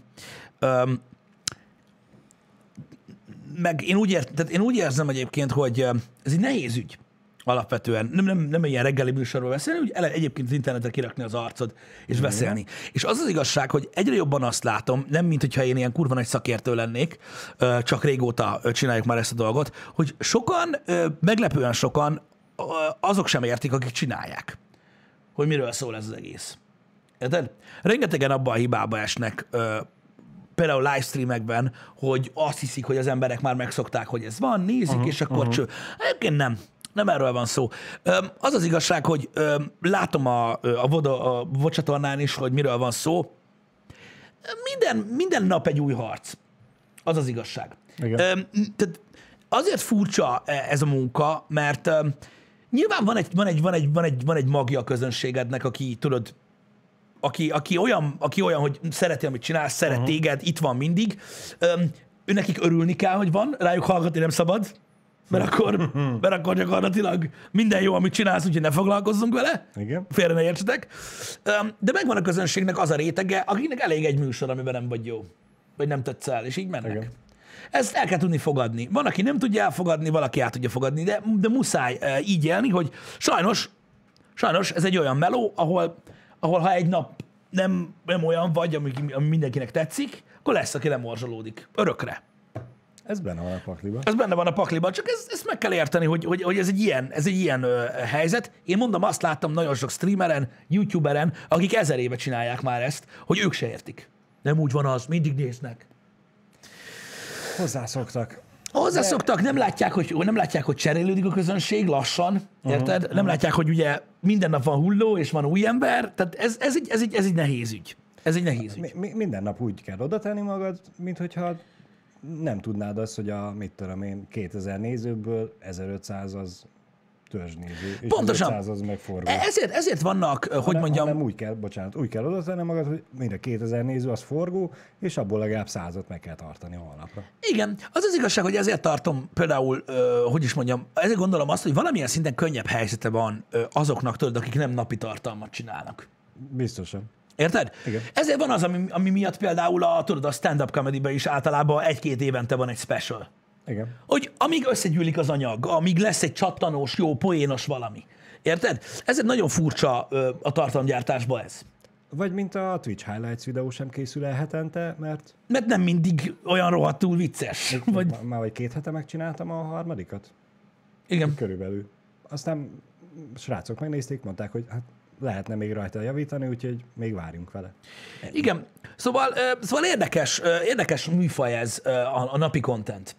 Meg én úgy, ért, tehát én úgy érzem egyébként, hogy ez egy nehéz ügy alapvetően. Nem, nem, nem ilyen reggeli műsorról beszélni, úgy ele, egyébként az internetre kirakni az arcod és mm. beszélni. És az az igazság, hogy egyre jobban azt látom, nem mint hogyha én ilyen kurva nagy szakértő lennék, csak régóta csináljuk már ezt a dolgot, hogy sokan, meglepően sokan azok sem értik, akik csinálják, hogy miről szól ez az egész. Érted? Rengetegen abban a hibába esnek, például livestreamekben, hogy azt hiszik, hogy az emberek már megszokták, hogy ez van, nézik, uh-huh, és akkor uh-huh. cső. Egyébként nem. Nem erről van szó. Az az igazság, hogy látom a, a, voda, a vocsatornán is, hogy miről van szó. Minden, minden nap egy új harc. Az az igazság. Igen. Tehát azért furcsa e, ez a munka, mert nyilván van egy, van, egy, van, egy, van, egy, van egy magja a közönségednek, aki tudod, aki, aki, olyan, aki olyan, hogy szereti, amit csinálsz, szeret uh-huh. téged, itt van mindig. Ő nekik örülni kell, hogy van, rájuk hallgatni nem szabad, mert akkor, mert akkor gyakorlatilag minden jó, amit csinálsz, úgyhogy ne foglalkozzunk vele. Igen. Félre ne értsetek. De megvan a közönségnek az a rétege, akinek elég egy műsor, amiben nem vagy jó. Vagy nem tetszel, és így mennek. Igen. Ezt el kell tudni fogadni. Van, aki nem tudja elfogadni, valaki át tudja fogadni, de, de muszáj így élni, hogy sajnos, sajnos ez egy olyan meló, ahol, ahol ha egy nap nem, nem olyan vagy, ami, ami mindenkinek tetszik, akkor lesz, aki lemorzsolódik. Örökre. Ez benne van a pakliban. Ez benne van a pakliban, csak ez, ezt meg kell érteni, hogy, hogy, hogy ez egy ilyen, ez egy ilyen ö, helyzet. Én mondom, azt láttam nagyon sok streameren, youtuberen, akik ezer éve csinálják már ezt, hogy ők se értik. Nem úgy van az, mindig néznek. Hozzászoktak. Hozzászoktak, nem látják, hogy, nem látják, hogy cserélődik a közönség lassan, érted? Uh-huh. Nem látják, hogy ugye minden nap van hulló, és van új ember, tehát ez, ez, egy, ez, egy, ez egy nehéz ügy. Ez egy nehéz ügy. Mi, minden nap úgy kell oda tenni magad, mint hogyha nem tudnád azt, hogy a, mit tudom én, 2000 nézőből 1500 az törzsnéző, és Pontosan. 500 az meg forgó. E- Ezért, ezért vannak, hogy Hanem- mondjam, hanem úgy kell, bocsánat, úgy kell oda tenni magad, hogy mind a 2000 néző az forgó, és abból legalább százat meg kell tartani holnapra. Igen, az az igazság, hogy ezért tartom például, hogy is mondjam, ezért gondolom azt, hogy valamilyen szinten könnyebb helyzete van azoknak, tudod, akik nem napi tartalmat csinálnak. Biztosan. Érted? Igen. Ezért van az, ami, ami miatt például a, tudod, a stand-up comedy is általában egy-két évente van egy special. Igen. Hogy amíg összegyűlik az anyag, amíg lesz egy csattanós, jó, poénos valami. Érted? Ezért nagyon furcsa ö, a tartalomgyártásban ez. Vagy mint a Twitch Highlights videó sem készül el hetente, mert Mert nem mindig olyan rohadtul vicces. Vagy, má- már vagy két hete megcsináltam a harmadikat. igen. Körülbelül. Aztán srácok megnézték, mondták, hogy hát lehetne még rajta javítani, úgyhogy még várjunk vele. Igen. Szóval, szóval érdekes, érdekes műfaj ez a, a napi content.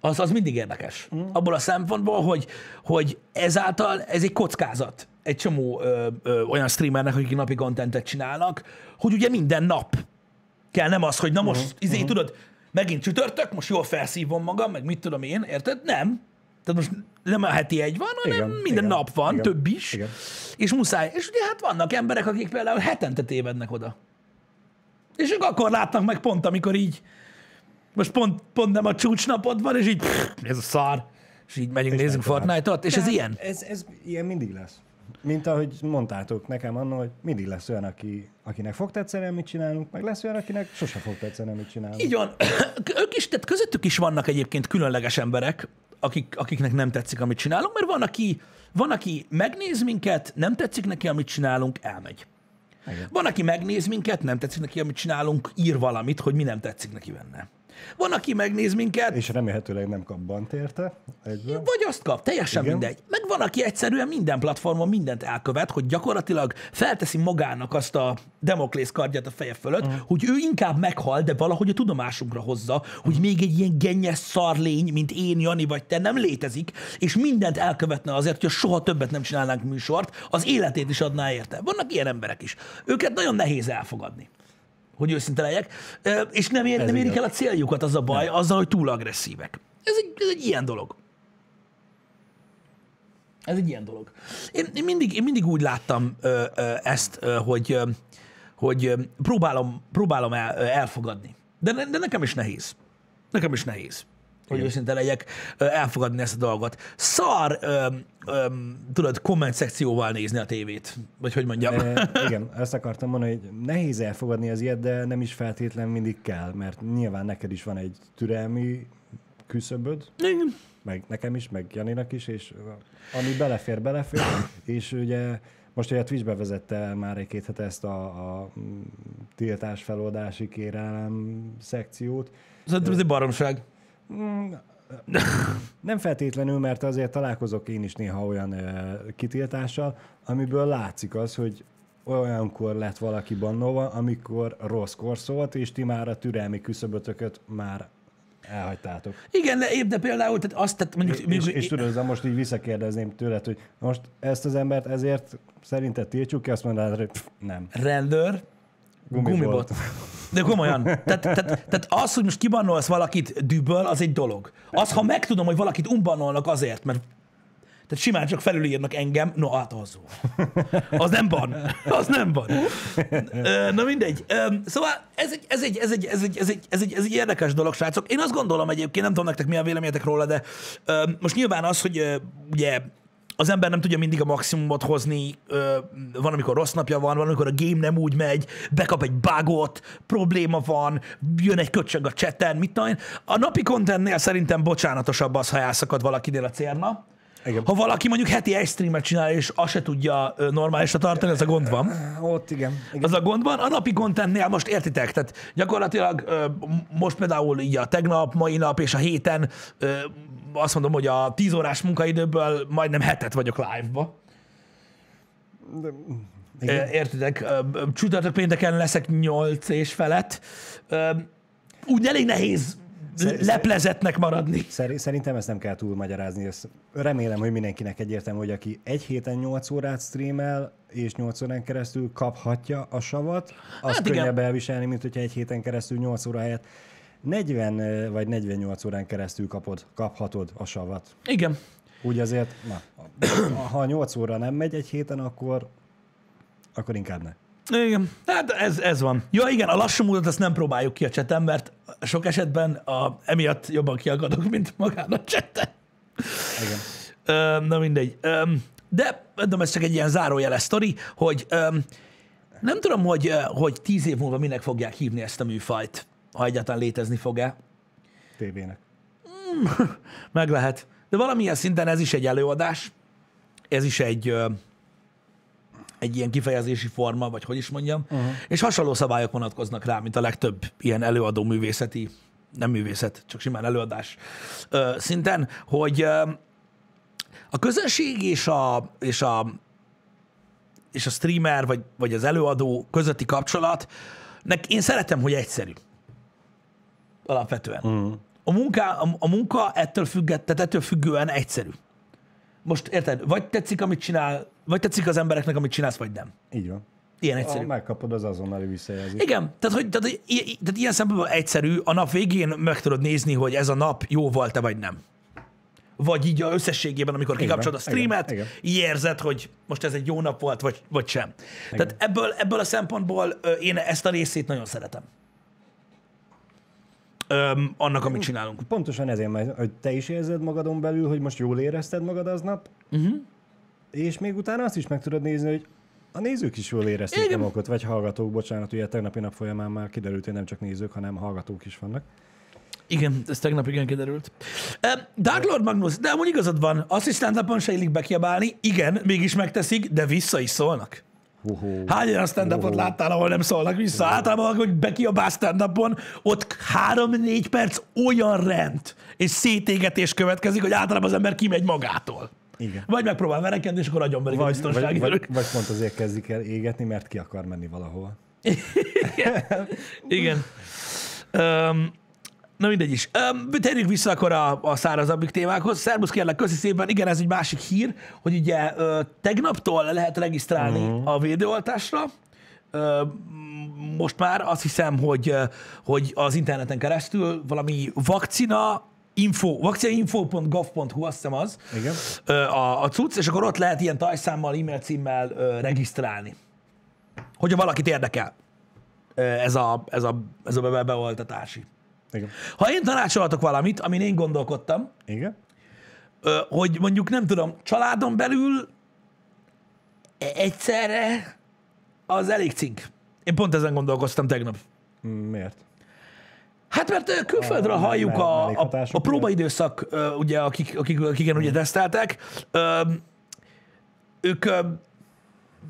Az, az mindig érdekes. Mm. Abból a szempontból, hogy, hogy ezáltal ez egy kockázat egy csomó ö, ö, olyan streamernek, akik napi contentet csinálnak, hogy ugye minden nap kell, nem az, hogy na most, uh-huh. izé, tudod, megint csütörtök, most jól felszívom magam, meg mit tudom én, érted? Nem. Tehát most nem a heti egy van, hanem Igen, minden igen, nap van, igen, több is. igen. És muszáj. És ugye hát vannak emberek, akik például hetente tévednek oda. És ők akkor látnak meg pont, amikor így, most pont, pont nem a csúcsnapod van, és így, pff, ez a szar. És így megyünk, nézzünk tovább. Fortnite-ot, és ez ilyen. Ez, ez ilyen mindig lesz. Mint ahogy mondtátok nekem annól, hogy mindig lesz olyan, aki, akinek fog tetszeni, amit csinálunk, meg lesz olyan, akinek sose fog tetszeni, amit csinálunk. Így van. Ők is, tehát közöttük is vannak egyébként különleges emberek, akik, akiknek nem tetszik, amit csinálunk, mert van aki, van, aki megnéz minket, nem tetszik neki, amit csinálunk, elmegy. Igen. Van, aki megnéz minket, nem tetszik neki, amit csinálunk, ír valamit, hogy mi nem tetszik neki benne. Van, aki megnéz minket, És remélhetőleg nem kap bant érte egyből. vagy azt kap, teljesen Igen. mindegy. Meg van, aki egyszerűen minden platformon mindent elkövet, hogy gyakorlatilag felteszi magának azt a demoklész kardját a feje fölött, Mhm. uh. hogy ő inkább meghal, de valahogy a tudomásunkra hozza, hogy még egy ilyen gennyes szarlény, mint én, Jani vagy te nem létezik, és mindent elkövetne azért, hogy soha többet nem csinálnánk műsort, az életét is adná érte. Vannak ilyen emberek is. Őket nagyon nehéz elfogadni hogy őszinte legyek, és nem, ér, Ez nem érik igaz. el a céljukat, az a baj, azzal, hogy túl agresszívek. Ez egy, ez egy ilyen dolog. Ez egy ilyen dolog. Én, én, mindig, én mindig úgy láttam ö, ö, ezt, ö, hogy, ö, hogy próbálom, próbálom el, elfogadni. De, de nekem is nehéz. Nekem is nehéz. Hogy őszinte legyek, elfogadni ezt a dolgot. Szar, ö, ö, tudod, komment szekcióval nézni a tévét. Vagy hogy mondjam. E, igen, ezt akartam mondani, hogy nehéz elfogadni az ilyet, de nem is feltétlen mindig kell, mert nyilván neked is van egy türelmi küszöböd, Igen. meg nekem is, meg Janinak is, és ami belefér, belefér, és ugye most ugye a Twitch bevezette már egy-két hete ezt a, a tiltás feloldási kérelem szekciót. Ez egy baromság. Nem feltétlenül, mert azért találkozok én is néha olyan kitiltással, amiből látszik az, hogy olyankor lett valaki bannolva, amikor rosszkor szólt, és ti már a türelmi küszöbötököt már elhagytátok. Igen, de, de például tehát azt, tehát mondjuk, És, mondjuk és tudod, de most így visszakérdezném tőled, hogy most ezt az embert ezért szerinted tiltsuk ki, azt mondanád, hogy pff, nem. rendőr, Gumibolt. gumibot. De komolyan. Tehát, tehát, tehát az, hogy most kibannolsz valakit dübből, az egy dolog. Az, ha megtudom, hogy valakit umbannolnak azért, mert tehát simán csak felülírnak engem, no hát az. Az nem van. Az nem van. Na mindegy. Szóval ez egy, ez egy, ez egy, ez egy, ez egy, ez egy, ez egy érdekes dolog, srácok. Én azt gondolom egyébként, nem tudom nektek mi a véleményetek róla, de most nyilván az, hogy ugye az ember nem tudja mindig a maximumot hozni, ö, van, amikor rossz napja van, van, amikor a game nem úgy megy, bekap egy bugot, probléma van, jön egy köcsög a chatten, mit tudom. A napi contentnél szerintem bocsánatosabb az, ha elszakad valakinél a cérna. Igen. Ha valaki mondjuk heti egy streamet csinál, és azt se tudja normálisra tartani, ez a gond van. Ott igen. igen. Az a gond van. A napi contentnél most értitek, tehát gyakorlatilag most például így a tegnap, mai nap és a héten azt mondom, hogy a 10 órás munkaidőből majdnem hetet vagyok live-ba. Ö, Értitek? Ö, ö, Csütörtök pénteken leszek 8 és felett. Úgy elég nehéz Szer- leplezetnek maradni. Szeri- Szerintem ezt nem kell túlmagyarázni. Ezt remélem, hogy mindenkinek egyértelmű, hogy aki egy héten 8 órát streamel, és 8 órán keresztül kaphatja a savat, az Hát hát igen. könnyebb elviselni, mint hogyha egy héten keresztül 8 óra helyett 40 ö, vagy 48 órán keresztül kapod, kaphatod a savat. Igen. Úgy azért, na, ha 8 óra nem megy egy héten, akkor, akkor inkább ne. Igen, hát ez, ez van. Ja, igen, a lassú módot azt nem próbáljuk ki a chaten, mert sok esetben a, emiatt jobban kiakadok, mint magán a chaten. Igen. Ö, na mindegy. Ö, de mondom, ez csak egy ilyen zárójeles sztori, hogy ö, nem tudom, hogy, hogy tíz év múlva minek fogják hívni ezt a műfajt, ha egyáltalán létezni fog-e. TV-nek. Meg lehet. De valamilyen szinten ez is egy előadás, ez is egy, egy ilyen kifejezési forma, vagy hogy is mondjam, uh-huh. és hasonló szabályok vonatkoznak rá, mint a legtöbb ilyen előadó művészeti, nem művészet, csak simán előadás ö, szinten, hogy ö, a közönség és a, és a, és a streamer, vagy, vagy az előadó közötti kapcsolat, nek én szeretem, hogy egyszerű. Alapvetően. Uh-huh. A, munká, a, a munka ettől, függet, tehát ettől függően egyszerű. Most érted? Vagy tetszik, amit csinál, vagy tetszik az embereknek, amit csinálsz, vagy nem. Így van. Ilyen Ha egyszerű. megkapod az azonnali visszajelzést. Igen, tehát, hogy, tehát, hogy, tehát ilyen szempontból egyszerű, a nap végén meg tudod nézni, hogy ez a nap jó volt-e, vagy nem. Vagy így a összességében, amikor kikapcsolod a Igen, streamet, igen. így érzed, hogy most ez egy jó nap volt, vagy, vagy sem. Tehát ebből, ebből a szempontból én ezt a részét nagyon szeretem. Öm, annak, amit csinálunk. Pontosan ezért, mert hogy te is érzed magadon belül, hogy most jól érezted magad aznap, uh-huh. És még utána azt is meg tudod nézni, hogy a nézők is jól érezték Igen. magukat, vagy hallgatók, bocsánat, ugye tegnapi nap folyamán már kiderült, hogy nem csak nézők, hanem hallgatók is vannak. Igen, ez tegnap igen kiderült. Dark Lord Magnus, de amúgy igazad van, azt is stand se illik bekiabálni, igen, mégis megteszik, de vissza is szólnak. Uhó. Hány olyan stand Ó. láttál, ahol nem szólnak vissza? Általában, hogy bekiabál stand ott három-négy perc olyan rend és szétégetés következik, hogy általában az ember kimegy magától. Igen. Vagy megpróbál verekedni, és akkor nagyon berik a Vagy, biztonsági vagy, vagy, vagy pont azért kezdik el égetni, mert ki akar menni valahova. Igen. Um, na mindegy is. Um, térjünk vissza akkor a, a szárazabbik témákhoz. Szerbusz kérlek, köszi szépen. Igen, ez egy másik hír, hogy ugye ö, tegnaptól lehet regisztrálni uh-huh. a védőoltásra. Ö, most már azt hiszem, hogy, hogy az interneten keresztül valami vakcina info, vakcinainfo.gov.hu, azt hiszem az, Igen. a, a cucc, és akkor ott lehet ilyen tajszámmal, e-mail címmel ö, regisztrálni. Hogyha valakit érdekel ez a, ez a, ez a be- beoltatási. Igen. Ha én tanácsolhatok valamit, amin én gondolkodtam, Igen? ö, hogy mondjuk nem tudom, családon belül e- egyszerre az elég cink. Én pont ezen gondolkoztam tegnap. Mm, Miért? Hát mert ö, külföldről A halljuk a, a, a próbaidőszak, ugye, akik, akik, akiken ugye teszteltek, ők,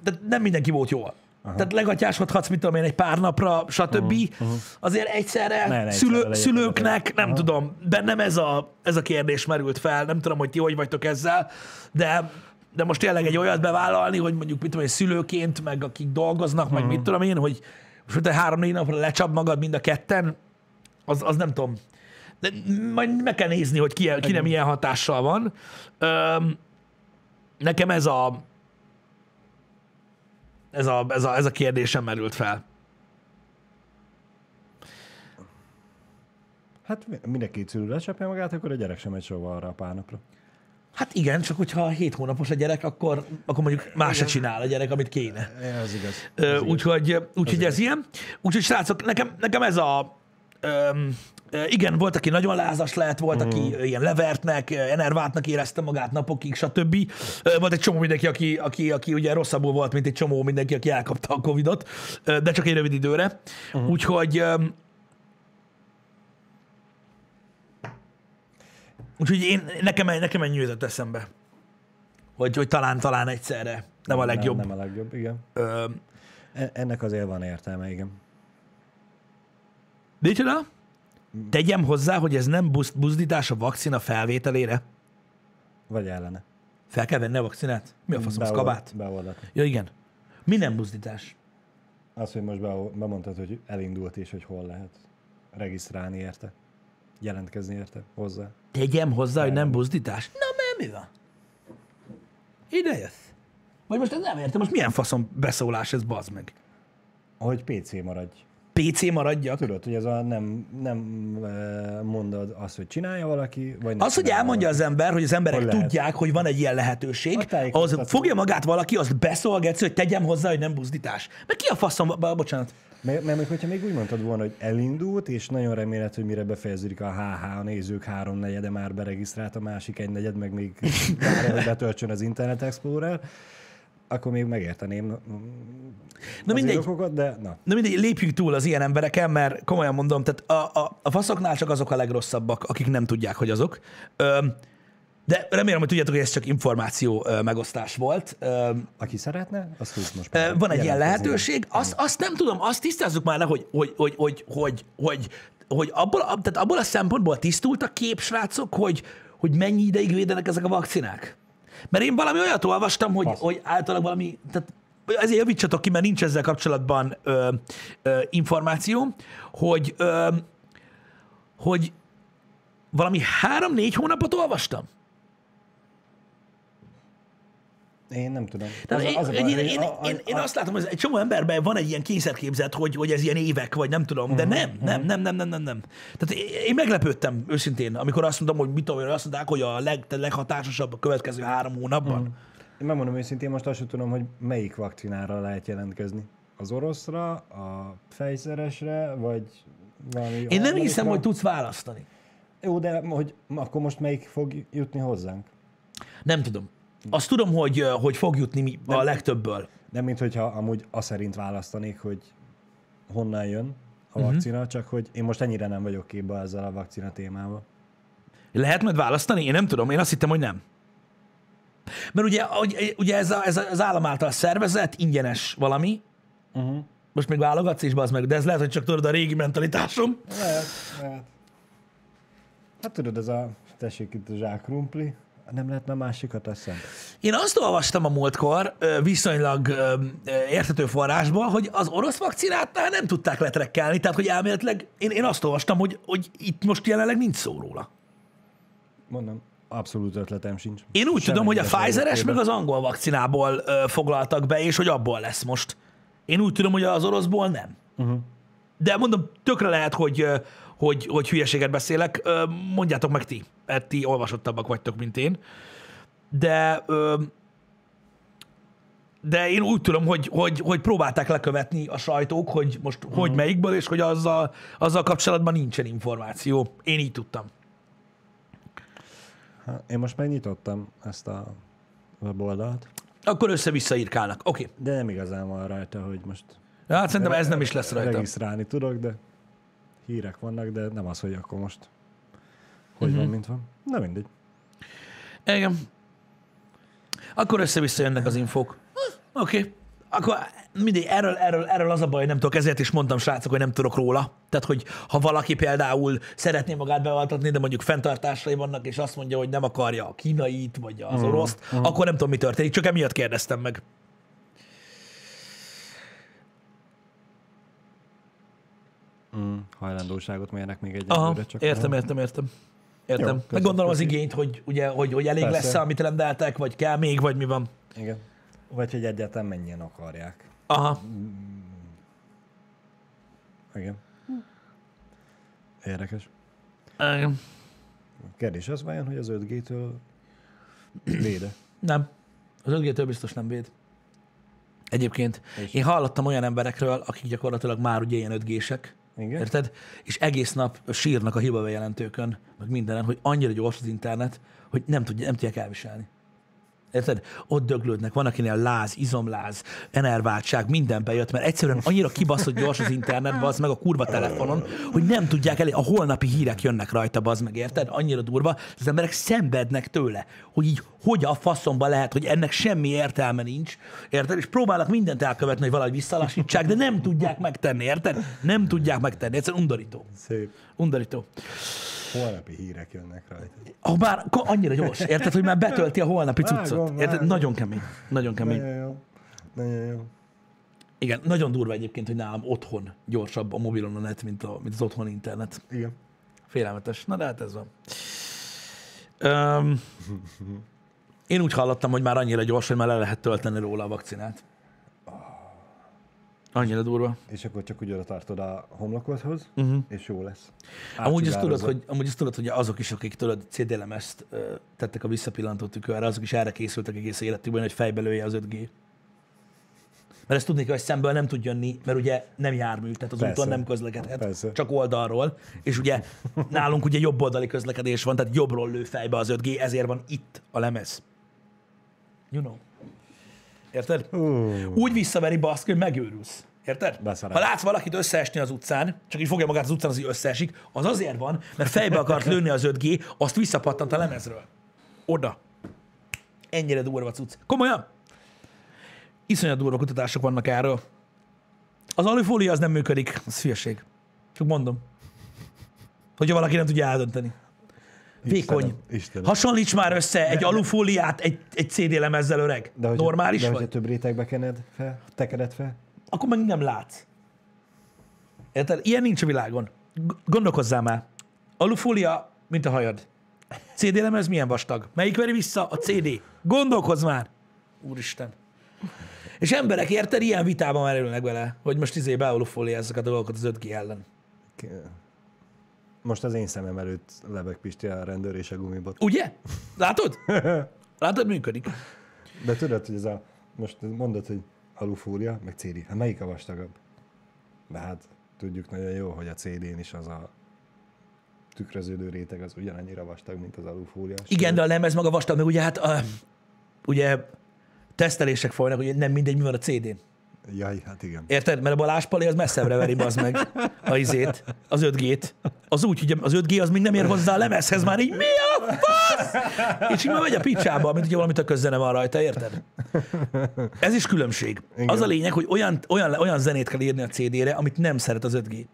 de nem mindenki volt jól. Aha. Tehát legatyásodhatsz, mit tudom én, egy pár napra, stb. Uh-huh. Azért egyszerre Ne, ne, szülő, egyszerre szülőknek, nem Aha. tudom, bennem ez a, ez a kérdés merült fel, nem tudom, hogy ti hogy vagytok ezzel, de de most tényleg egy olyat bevállalni, hogy mondjuk mit tudom én, szülőként, meg akik dolgoznak, meg mit tudom én, hogy most három-négy napra lecsap magad mind a ketten, az, az nem tudom. De majd meg kell nézni, hogy ki, ki nem ilyen hatással van. Öm, nekem ez a, ez a, ez a, ez a kérdésem merült fel. Hát mi- mindenki szülő lecsapja magát, akkor a gyerek sem megy sova arra a pár napra. Hát igen, csak hogyha 7 hónapos a gyerek, akkor, akkor mondjuk más se csinál a gyerek, amit kéne. Ez igaz. Ö, Úgyhogy, úgyhogy ez ilyen. Úgyhogy srácok, nekem, nekem ez a... Öm, igen, volt, aki nagyon lázas lehet, volt, aki ö, ilyen levertnek, enerváltnak érezte magát napokig, stb. Volt egy csomó mindenki, aki, aki, aki ugye rosszabbul volt, mint egy csomó mindenki, aki elkapta a Covidot, de csak egy rövid időre. Uh-huh. Úgyhogy Úgyhogy én, nekem, nekem ennyi jutott eszembe. Hogy, hogy talán, talán egyszerre. Nem a legjobb. Nem, nem a legjobb, igen. Ö, E- Ennek azért van értelme, igen. Micsoda? Tegyem hozzá, hogy ez nem buzd, buzdítás a vakcina felvételére. Vagy ellene. Fel kell venni a vakcinát? Mi a faszom, az Beold- kabát? Beoldatni. Ja, igen. Mi nem buzdítás? Az, hogy most be, bemondtad, hogy elindult és hogy hol lehet regisztrálni érte. Jelentkezni érte hozzá. Tegyem hozzá, hogy nem buzdítás? Na, mert mi van? Ide jössz. Vagy most ez nem értem, most milyen faszom beszólás ez, bazd meg? Hogy PC maradj. PC maradjak? Tudod, hogy ez a nem, nem eh, mondod azt, hogy csinálja valaki, vagy nem Az, hogy elmondja az ember, hogy az emberek Hogy lehet. tudják, hogy van egy ilyen lehetőség, az fogja magát valaki, azt beszólgetsz, hogy tegyem hozzá, hogy nem buzdítás. Mert ki a faszom, bocsánat. Mert, mert hogyha még úgy mondtad volna, hogy elindult, és nagyon reméled, hogy mire befejeződik a HH, a nézők háromnegyede már beregisztrált, a másik egy negyed, meg még várja, hogy betöltsön az Internet Explorer, akkor még megérteném Na az mindegy, okokat, de na. Na mindegy, lépjünk túl az ilyen embereken, mert komolyan mondom, tehát a, a, a faszoknál csak azok a legrosszabbak, akik nem tudják, hogy azok. Ö, de remélem, hogy tudjátok, hogy ez csak információ megosztás volt. Aki szeretne, azt tud most már van egy ilyen lehetőség. Azt, azt nem tudom, azt tisztázzuk már le, hogy, hogy, hogy, hogy, hogy, hogy, hogy abból, ab- tehát abból a szempontból tisztult a kép, srácok, hogy, hogy mennyi ideig védenek ezek a vakcinák. Mert én valami olyat olvastam, hogy, Fasz. hogy általában valami, tehát ezért javítsatok ki, mert nincs ezzel kapcsolatban ö, ö, információ, hogy, ö, hogy valami három-négy hónapot olvastam. Én nem tudom. Tehát Az én, az én, én, a- én, én azt látom, hogy egy csomó emberben van egy ilyen kényszerképzet, hogy, hogy ez ilyen évek, vagy nem tudom, Mhm, de nem, nem, nem, nem, nem, nem, nem. Tehát én, meglepődtem őszintén, amikor azt mondom, hogy mit tudom, azt mondták, hogy a leg, leghatásosabb a következő három hónapban. Mhm. Én megmondom őszintén, most azt sem tudom, hogy melyik vakcinára lehet jelentkezni. Az oroszra, a fejszeresre, vagy valami Én nem hiszem, hogy tudsz választani. Jó, de hogy akkor most melyik fog jutni hozzánk? Nem tudom. Azt tudom, hogy, hogy fog jutni mi- a legtöbbből. Nem, mint hogyha amúgy azt szerint választanék, hogy honnan jön a Mhm. vakcina, csak hogy én most ennyire nem vagyok képbe ezzel a vakcina témával. Lehet majd választani? Én nem tudom, én azt hittem, hogy nem. Mert ugye, ugye- ugye ez, a, ez az állam által szervezett, ingyenes valami, Uh-huh. most még válogatsz is, bazd meg, de ez lehet, hogy csak tudod a régi mentalitásom. Lehet, lehet. Hát tudod, ez a tessék itt a zsák krumpli, nem lehetne másikat eszem. Én azt olvastam a múltkor viszonylag érthető forrásból, hogy az orosz vakcinátnál nem tudták letrekkelni, tehát hogy elméletileg én, én azt olvastam, hogy, hogy itt most jelenleg nincs szó róla. Mondom, abszolút ötletem sincs. Én úgy Sem tudom, hogy a Pfizeres meg az angol vakcinából ö, foglaltak be, és hogy abból lesz most. Én úgy tudom, hogy az oroszból nem. Uh-huh. De mondom, tökre lehet, hogy, hogy, hogy hülyeséget beszélek. Mondjátok meg ti, mert ti olvasottabbak vagytok, mint én. De de én úgy tudom, hogy, hogy, hogy próbálták lekövetni a sajtók, hogy most uh-huh. hogy melyikből, és hogy azzal, azzal kapcsolatban nincsen információ. Én így tudtam. Hát, én most megnyitottam ezt a weboldalt, Akkor össze-vissza írkálnak. Oké. Okay. de nem igazán van rajta, hogy most Hát szerintem ez nem is lesz rajta. regisztrálni tudok, de hírek vannak, de nem az, hogy akkor most hogy van, mint van. Na mindegy. Igen. Akkor össze-vissza jönnek az infók. Hm, Oké. Okay. Akkor mindegy, erről, erről, erről az a baj, nem tudok, ezért is mondtam, srácok, hogy nem tudok róla. Tehát, hogy ha valaki például szeretné magát bevaltatni, de mondjuk fenntartásai vannak, és azt mondja, hogy nem akarja a kínait, vagy az oroszt, akkor nem tudom, mi történik. Csak emiatt kérdeztem meg. Mm, hajlandóságot mérnek még egy Aha, csak értem, értem, értem. Értem. Jó, Meg gondolom az köszi. igényt, hogy, ugye, hogy, hogy elég Persze. lesz amit rendeltek, vagy kell még, vagy mi van. Igen. Vagy hogy egyáltalán mennyien akarják. Aha. Igen. Érdekes. Igen. Kérdés az vajon, hogy az 5G-től véde? Nem. Az 5G-től biztos nem véd. Egyébként És? én hallottam olyan emberekről, akik gyakorlatilag már ugye ilyen 5 Igen? Érted? És egész nap sírnak a hibabejelentőkön, meg mindenen, hogy annyira gyors az internet, hogy nem, tudja, nem tudják elviselni. Érted? Ott döglődnek, van akinél láz, izomláz, enerváltság, minden bejött, mert egyszerűen annyira kibaszott gyors az internet, az meg a kurva telefonon, hogy nem tudják elé, a holnapi hírek jönnek rajta, az meg, érted? Annyira durva, az emberek szenvednek tőle, hogy így hogy a faszomba lehet, hogy ennek semmi értelme nincs, érted? És próbálnak mindent elkövetni, hogy valahogy visszalassítsák, de nem tudják megtenni, érted? Nem tudják megtenni, egyszerűen undorító. Szép. Undorító. Holnapi hírek jönnek rajta. Ha bár annyira gyors, érted, hogy már betölti a holnapi cuccot. Vágom, Érted? vágom. Nagyon kemény. Nagyon kemény. Nagyon jó. Nagyon jó. Igen, nagyon durva egyébként, hogy nálam otthon gyorsabb a mobilon a net, mint, a, mint az otthon internet. Igen. Félelmetes. Na de hát ez van. Um, én úgy hallottam, hogy már annyira gyors, hogy már le lehet tölteni róla a vakcinát. Annyira durva. És akkor csak úgy oda tartod a homlokodhoz, uh-huh. és jó lesz. Amúgy azt, tudod, hogy, amúgy azt tudod, hogy azok is, akik tudod, CD-lemezt tettek a visszapillantó tükörre, azok is erre készültek egész életükben, hogy fejbe lője az 5G. Mert ezt tudni kell, hogy szemből nem tud jönni, mert ugye nem jármű, tehát az Persze. úton nem közlekedhet, Persze. csak oldalról. És ugye nálunk ugye jobb oldali közlekedés van, tehát jobbról lő fejbe az 5G, ezért van itt a lemez. You know. Érted? Uh, Úgy visszaveri baszki, hogy megőrülsz. Érted? Beszarás. Ha látsz valakit összeesni az utcán, csak így fogja magát az utcán, az így összeesik, az azért van, mert fejbe akart lőni az 5G, azt visszapattant a lemezről. Oda. Ennyire durva cucc. Komolyan? Iszonyat durva kutatások vannak erről. Az alufólia az nem működik. Az hülyeség. Csak mondom. Hogyha valaki nem tudja eldönteni. Vékony. Istenem, Istenem. Hasonlíts már össze egy alufóliát egy, egy CD lemezzel öreg. De hogyha, Normális de vagy? hogyha több rétegbe kened fel, tekered fel, akkor meg nem látsz. Érted? Ilyen nincs a világon. Gondolkozzál már. Alufólia, mint a hajad. CD lemez milyen vastag? Melyik veri vissza? A CD. Gondolkozz már. Úristen. És emberek, érted, ilyen vitában merülnek bele, hogy most izé bealufóliázzak a dolgokat az 5G ellen. Most az én szemem előtt lebeg Pisti a rendőr és a gumibot. Ugye? Látod? Látod, működik. De tudod, hogy ez a, most mondod, hogy alufólia, meg CD. Hát melyik a vastagabb? De hát tudjuk nagyon jó, hogy a CD-n is az a tükröződő réteg az ugyanannyira vastag, mint az alufólia. Igen, de a lemez maga vastag, meg ugye hát a, ugye tesztelések folynak, hogy nem mindegy, mi van a CD-n. Jaj, hát igen. Érted? Mert a Balázs Pali az messzebbre veri, az meg a izét, az 5G-t. Az úgy, hogy az 5G az még nem ér hozzá a lemezhez, már így mi a fasz? És így már megy a picsába, mint hogyha valamit a közzene van rajta, érted? Ez is különbség. Igen. Az a lényeg, hogy olyan, olyan, olyan zenét kell írni a CD-re, amit nem szeret az 5G.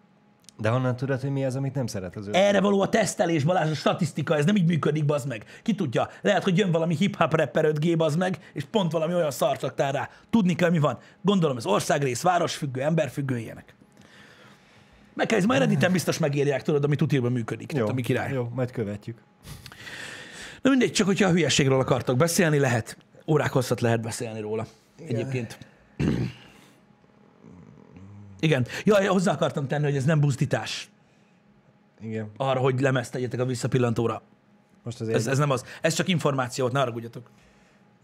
De honnan tudod, hogy mi az, amit nem szeret az ő? Erre való a tesztelés, Balázs, a statisztika, ez nem így működik, bazd meg. Ki tudja? Lehet, hogy jön valami hip-hop rapper 5G, bazd meg, és pont valami olyan szart raktál rá. Tudni kell, mi van. Gondolom, ez országrész, városfüggő, emberfüggő, ilyenek. Meg kell, ez majd Redditen biztos megírják, tudod, ami tutírban működik. Jó, Tehát, ami király. jó, majd követjük. Na mindegy, csak hogyha a hülyeségről akartok beszélni, lehet. Órák hosszat lehet beszélni róla. Egyébként. Igen. Ja, hozzá akartam tenni, hogy ez nem buzdítás Igen. arra, hogy lemezt tegyetek a visszapillantóra. Most azért Ez, ez nem az. Ez csak információt, ne haragudjatok.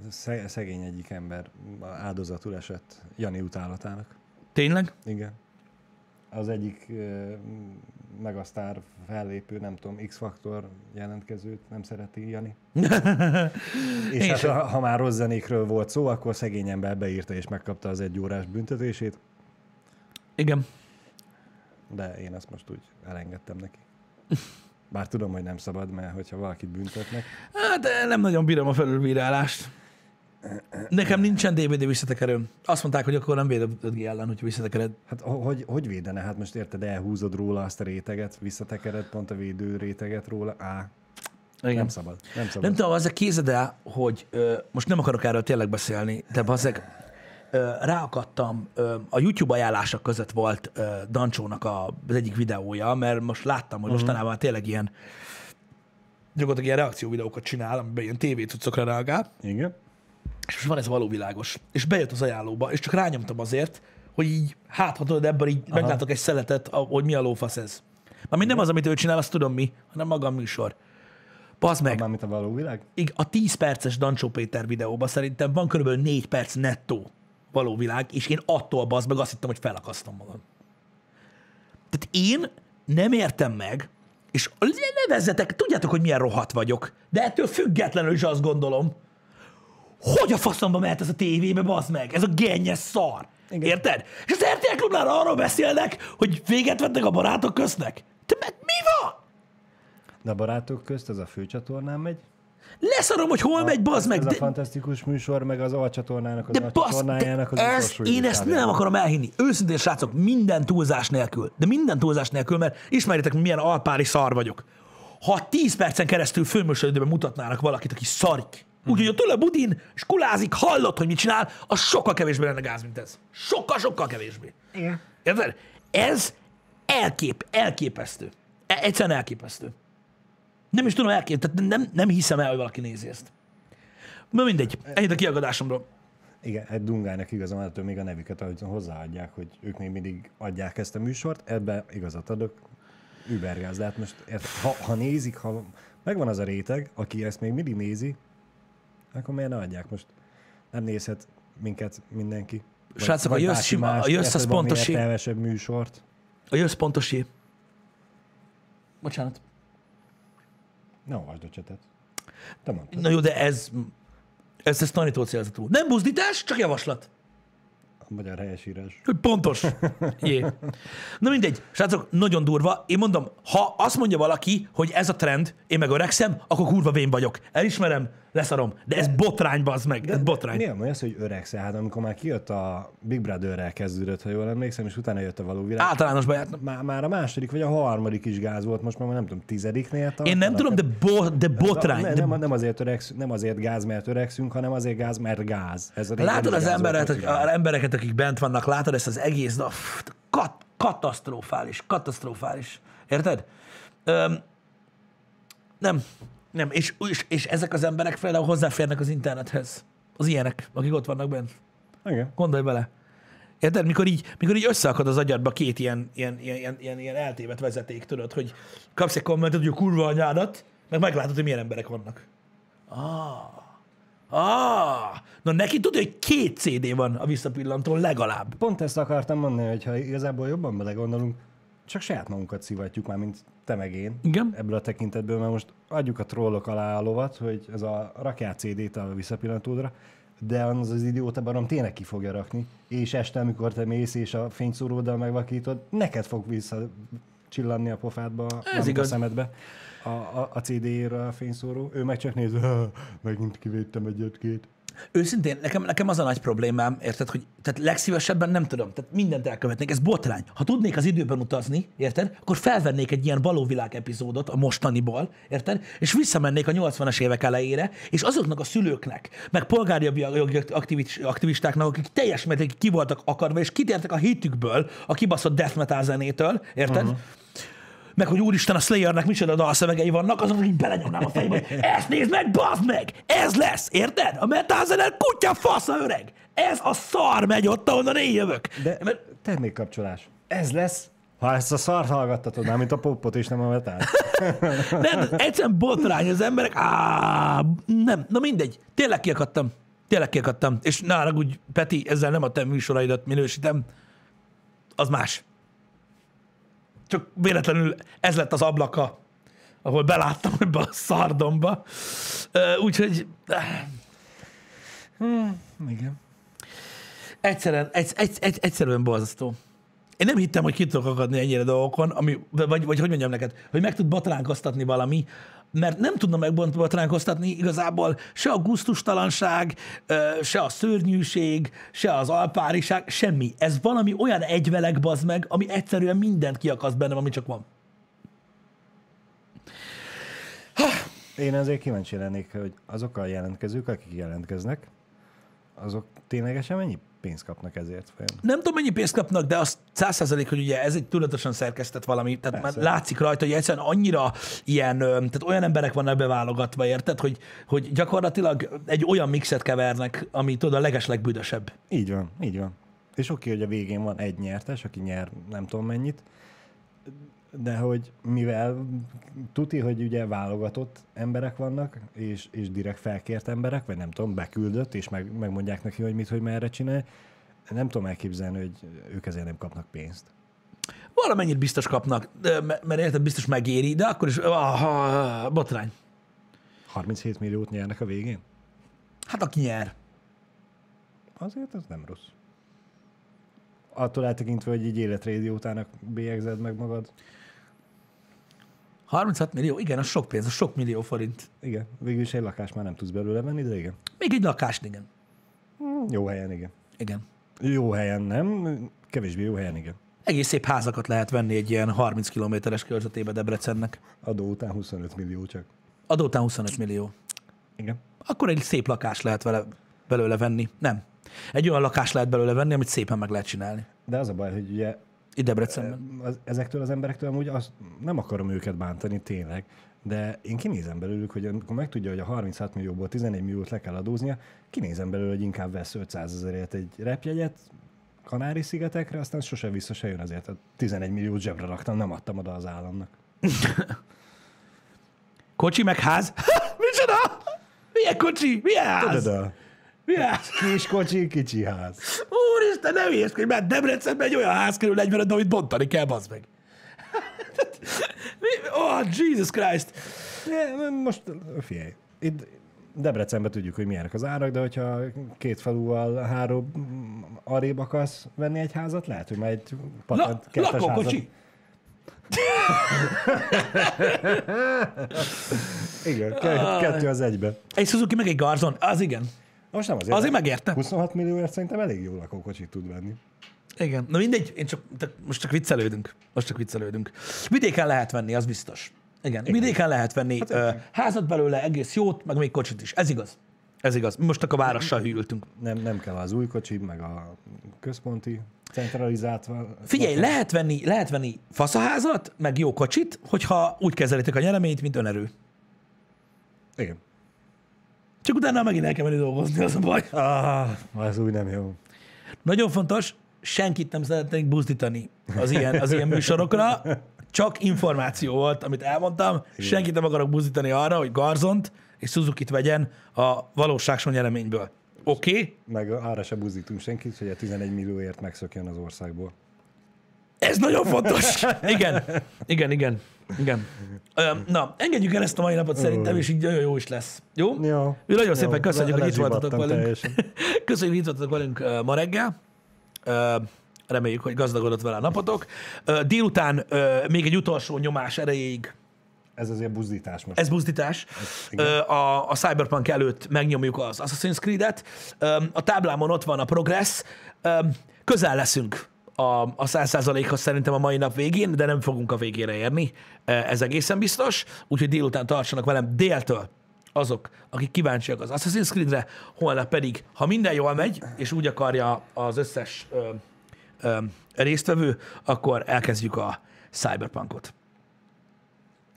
sze- szegény egyik ember áldozatul esett Jani utálatának. Tényleg? Igen. Az egyik uh, megasztár fellépő, nem tudom, X-faktor jelentkezőt nem szereti Jani. és hát, ha, ha már rossz zenékről volt szó, akkor szegény ember beírta és megkapta az egy órás büntetését. Igen. De én ezt most úgy elengedtem neki. Bár tudom, hogy nem szabad, mert hogyha valakit büntetnek, Hát nem nagyon bírom a felülbírálást. Nekem nincsen DVD visszatekerőm. Azt mondták, hogy akkor nem véd 5G ellen, hogy visszatekered. hát ho- hogy, hogy védene? Hát most érted, elhúzod róla azt a réteget, visszatekered pont a védő réteget róla. Á, Igen. nem szabad. Nem szabad. Nem tudom, az a kézed el, hogy ö, most nem akarok erről tényleg beszélni, de bazeg, ráakadtam, a YouTube ajánlások között volt Dancsónak az egyik videója, mert most láttam, hogy mostanában tényleg ilyen gyakorlatilag ilyen reakció videókat csinál, amiben ilyen tévécuccokra reagál, Igen. és most van ez való világos. És bejött az ajánlóba, és csak rányomtam azért, hogy így, hát ha tudod, ebben így Aha. meglátok egy szeletet, hogy mi a lófasz ez. Mármint nem az, amit ő csinál, azt tudom mi, hanem maga a műsor. Bazd meg, Mármint a való világ? ig- a 10 perces Dancsó Péter videóban szerintem van körülbelül 4 perc nettó való világ, és én attól bazd meg azt hittem, hogy felakasztom magam. Tehát én nem értem meg, és nevezzetek, tudjátok, hogy milyen rohadt vagyok, de ettől függetlenül is azt gondolom, hogy a faszomba mehet ez a tévébe, bazd meg, ez a gennyes szar. Igen. Érted? És az RTL klubnál arról beszélnek, hogy véget vettek a barátok köznek. Te meg mi van? De a barátok közt ez a főcsatornán megy. Leszarom, hogy hol megy, bazd meg. Ez de- a fantasztikus műsor, meg az alcsatornának, az De basz, alcsatornájának az ez, utolsó én ezt nem akarom elhinni. Őszintén, srácok, minden túlzás nélkül, de minden túlzás nélkül, mert ismeritek, milyen alpári szar vagyok. Ha 10 percen keresztül főműsoridőben mutatnának valakit, aki szarik, úgyhogy ott ül a budin, és kulázik, hallott, hogy mit csinál, az sokkal kevésbé lenne gáz, mint ez. Sokkal, sokkal kevésbé. Igen. Érted? Ez elkép, elképesztő. E- Egyszerűen elképesztő. Nem is tudom elkép, tehát nem, nem hiszem el, hogy valaki nézi ezt. Na mindegy, ennyit a kiagadásomról. Igen, egy dungának igaza van, ettől még a nevüket ahogy hozzáadják, hogy ők még mindig adják ezt a műsort, ebbe igazat adok, übergáz, de hát most ha, ha nézik, ha megvan az a réteg, aki ezt még mindig nézi, akkor miért ne adják most? Nem nézhet minket mindenki. Vagy- Srácok, a vagy jössz bárki sima- más, a jössz az értelmesebb műsort. A jössz pontosé. Bocsánat. Ne olvasd a csetet. Te mondtad. Na jó, de ez, ez, ez tanító célzatú. Nem buzdítás, csak javaslat. A magyar helyesírás. Hogy pontos. Jé. Na mindegy, srácok, nagyon durva. Én mondom, ha azt mondja valaki, hogy ez a trend, én meg öregszem, akkor kurva vén vagyok. Elismerem, leszarom. De ez botrány, bazd meg. Ez botrány. Mi a az, hogy öregszel? Hát amikor már kijött a Big Brother-rel kezdődött, ha jól emlékszem, és utána jött a való világ. Általános baját. Már, már a második vagy a harmadik is gáz volt, most már nem tudom, tizediknél tartanak. Én nem tudom, de, bo, de botrány. Ne, De nem, nem, azért öregsz, nem azért gáz, mert öregszünk, hanem azért gáz, mert gáz. Ez a Látod az embereket, akik, az embereket, akik bent vannak, látod ezt az egész, na, kat, katasztrofális, katasztrofális. Érted? Öm, nem, nem, és, és, és ezek az emberek például hozzáférnek az internethez. Az ilyenek, akik ott vannak bent. Igen. Gondolj bele. Érted? Mikor így, mikor így összeakad az agyadba két ilyen, ilyen, ilyen, ilyen, ilyen, eltévedt vezeték, tudod, hogy kapsz egy kommentet, hogy a kurva anyádat, meg meglátod, hogy milyen emberek vannak. Ah. Ah. Na neki tudja, hogy két CD van a visszapillantón legalább. Pont ezt akartam mondani, hogy ha igazából jobban belegondolunk, csak saját magunkat szivatjuk már, mint te meg én. Igen. Ebből a tekintetből, mert most adjuk a trollok alá a lovat, hogy ez a rakjál CD-t a visszapillantódra, de az az idióta barom tényleg ki fogja rakni, és este, amikor te mész és a fényszóróddal megvakítod, neked fog vissza csillanni a pofádba, ez a igaz. szemedbe a, a, a CD-ről a fényszóró. Ő meg csak néz, "Ha, megint kivédtem egyet-két. Őszintén, nekem, nekem az a nagy problémám, érted, hogy tehát legszívesebben nem tudom, tehát mindent elkövetnék, ez botrány. Ha tudnék az időben utazni, érted, akkor felvennék egy ilyen valóvilág epizódot a mostaniból, érted, és visszamennék a 80-as évek elejére, és azoknak a szülőknek, meg polgári jogi aktivis- aktivistáknak, akik teljes mértékig ki voltak akarva, és kitértek a hitükből a kibaszott death metal zenétől, érted, uh-huh meg hogy úristen, a Slayernek micsoda dalszövegei vannak, azok így belenyomnám a fejbe, hogy ezt nézd meg, bazd meg! Ez lesz, érted? A metal zene kutya fasza öreg! Ez a szar megy ott, ahonnan én jövök. De Mert, termékkapcsolás. Ez lesz, ha ezt a szart hallgattatod, már mint a popot és nem a metál. nem, egyszerűen botrány az emberek. Á, nem, na mindegy. Tényleg kiakadtam. Tényleg kiakadtam. És ne haragudj, Peti, ezzel nem a te műsoraidat minősítem. Az más. Csak véletlenül ez lett az ablaka, ahol beláttam ebbe a szardomba. Úgyhogy Igen. egyszerűen, egy, egy, egy, egyszerűen borzasztó. Én nem hittem, hogy ki tudok akadni ennyire dolgokon, ami, vagy, vagy hogy mondjam neked, hogy meg tud botránkoztatni valami, mert nem tudna megbotránkoztatni igazából se a guztustalanság, se a szörnyűség, se az alpáriság, semmi. Ez valami olyan egyveleg bazd meg, ami egyszerűen mindent kiakaszt bennem, ami csak van. Én azért kíváncsi lennék, hogy azok a jelentkezők, akik jelentkeznek, azok ténylegesen mennyi pénzt kapnak ezért? Vajon? Nem tudom, mennyi pénzt kapnak, de az százszerzalék, hogy ugye ez egy tudatosan szerkesztett valami, tehát már látszik rajta, hogy egyszerűen annyira ilyen, tehát olyan emberek vannak beválogatva, érted, hogy, hogy gyakorlatilag egy olyan mixet kevernek, ami tudod a legeslegbüdösebb. Így van, így van. És oké, hogy a végén van egy nyertes, aki nyer nem tudom mennyit, de hogy mivel tuti, hogy ugye válogatott emberek vannak, és, és direkt felkért emberek, vagy nem tudom, beküldött, és meg, megmondják neki, hogy mit, hogy merre csinálj, nem tudom elképzelni, hogy ők ezért nem kapnak pénzt. Valamennyit biztos kapnak, mert érted, biztos megéri, de akkor is ah, botrány. 37 milliót nyernek a végén? Hát aki nyer. Azért az nem rossz. Attól eltekintve, hogy így életrédiótának bélyegzed meg magad. 36 millió, igen, az sok pénz, az sok millió forint. Igen, végül is egy lakást már nem tudsz belőle venni, de igen. Még egy lakást, igen. Jó helyen, igen. Igen. Jó helyen nem, kevésbé jó helyen, igen. Egész szép házakat lehet venni egy ilyen 30 kilométeres körzetébe Debrecennek. Adó után 25 millió csak. Adó után 25 millió. Igen. Akkor egy szép lakást lehet vele, belőle venni. Nem. Egy olyan lakást lehet belőle venni, amit szépen meg lehet csinálni. De az a baj, hogy ugye Itt Debrecenben. az, ezektől az emberektől amúgy azt, nem akarom őket bántani tényleg, de én kinézem belőlük, hogy amikor megtudja, hogy a 36 millióból 11 milliót le kell adóznia, kinézem belőle, hogy inkább vesz 500 ezerért egy repjegyet Kanári-szigetekre, aztán sose vissza se jön azért. A 11 milliót zsebre raktam, nem adtam oda az államnak. Kocsi meg ház? Micsoda? Milyen kocsi? Milyen ház? Tudod, ház? kis kocsi, kicsi ház. Úristen, nem hogy mert Debrecenben egy olyan ház kerül 45, amit bontani kell, bazd meg. Oh, Jesus Christ. Most figyelj, itt Debrecenben tudjuk, hogy milyenek az árak, de hogyha két faluval három arrébb akarsz venni egy házat, lehet, hogy már egy La, patent kettes házat. lakókocsi. Igen, ke- kettő az egybe. Egy Suzuki meg egy Garzon. Az igen. Most nem azért. Azért megérte. 26 millióért szerintem elég jó lakókocsit tud venni. Igen. Na mindegy, én csak, csak, most csak viccelődünk. Most csak viccelődünk. Vidéken lehet venni, az biztos. Igen. Igen. Vidéken lehet venni hát, uh, házat belőle, egész jót, meg még kocsit is. Ez igaz. Ez igaz. Most csak a várossal hűltünk. Nem, nem kell az új kocsi, meg a központi centralizált. Figyelj, lehet venni, lehet venni faszaházat, meg jó kocsit, hogyha úgy kezelitek a nyereményt, mint önerő. Igen. Csak utána megint el kell menni dolgozni, az a baj. Ah, az új nem jó. Nagyon fontos, senkit nem szeretnék buzdítani az ilyen, az ilyen műsorokra. Csak információ volt, amit elmondtam. Senkit nem akarok buzdítani arra, hogy Garzont és Suzuki-t vegyen a valóságson nyereményből. Oké? Okay? Meg arra se buzdítunk senkit, hogy a 11 millióért megszökjön az országból. Ez nagyon fontos. Igen, igen, igen. igen. Na, engedjük el ezt a mai napot szerintem, és így nagyon jó is lesz. Jó? Jó. Mi nagyon Jó, szépen köszönjük, le- hogy itt voltatok velünk. teljesen. Köszönjük, hogy itt voltatok velünk ma reggel. Reméljük, hogy gazdagodott vele a napotok. Délután még egy utolsó nyomás erejéig Ez azért buzdítás most. ez buzdítás. Ö, A, a Cyberpunk előtt megnyomjuk az Assassin's Creed-et. A táblámon ott van a progress. Közel leszünk a, a 100%-hoz szerintem a mai nap végén, de nem fogunk a végére érni. Ö, Ez egészen biztos. Úgyhogy délután tartsanak velem déltől azok, akik kíváncsiak az Assassin's Creed-re, holnap pedig, ha minden jól megy, és úgy akarja az összes ö, ö, résztvevő, akkor elkezdjük a Cyberpunkot.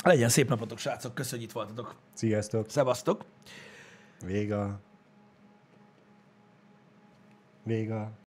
Legyen szép napotok, srácok, köszönjük, itt voltatok. Sziasztok. Szevasztok! Véga. Véga.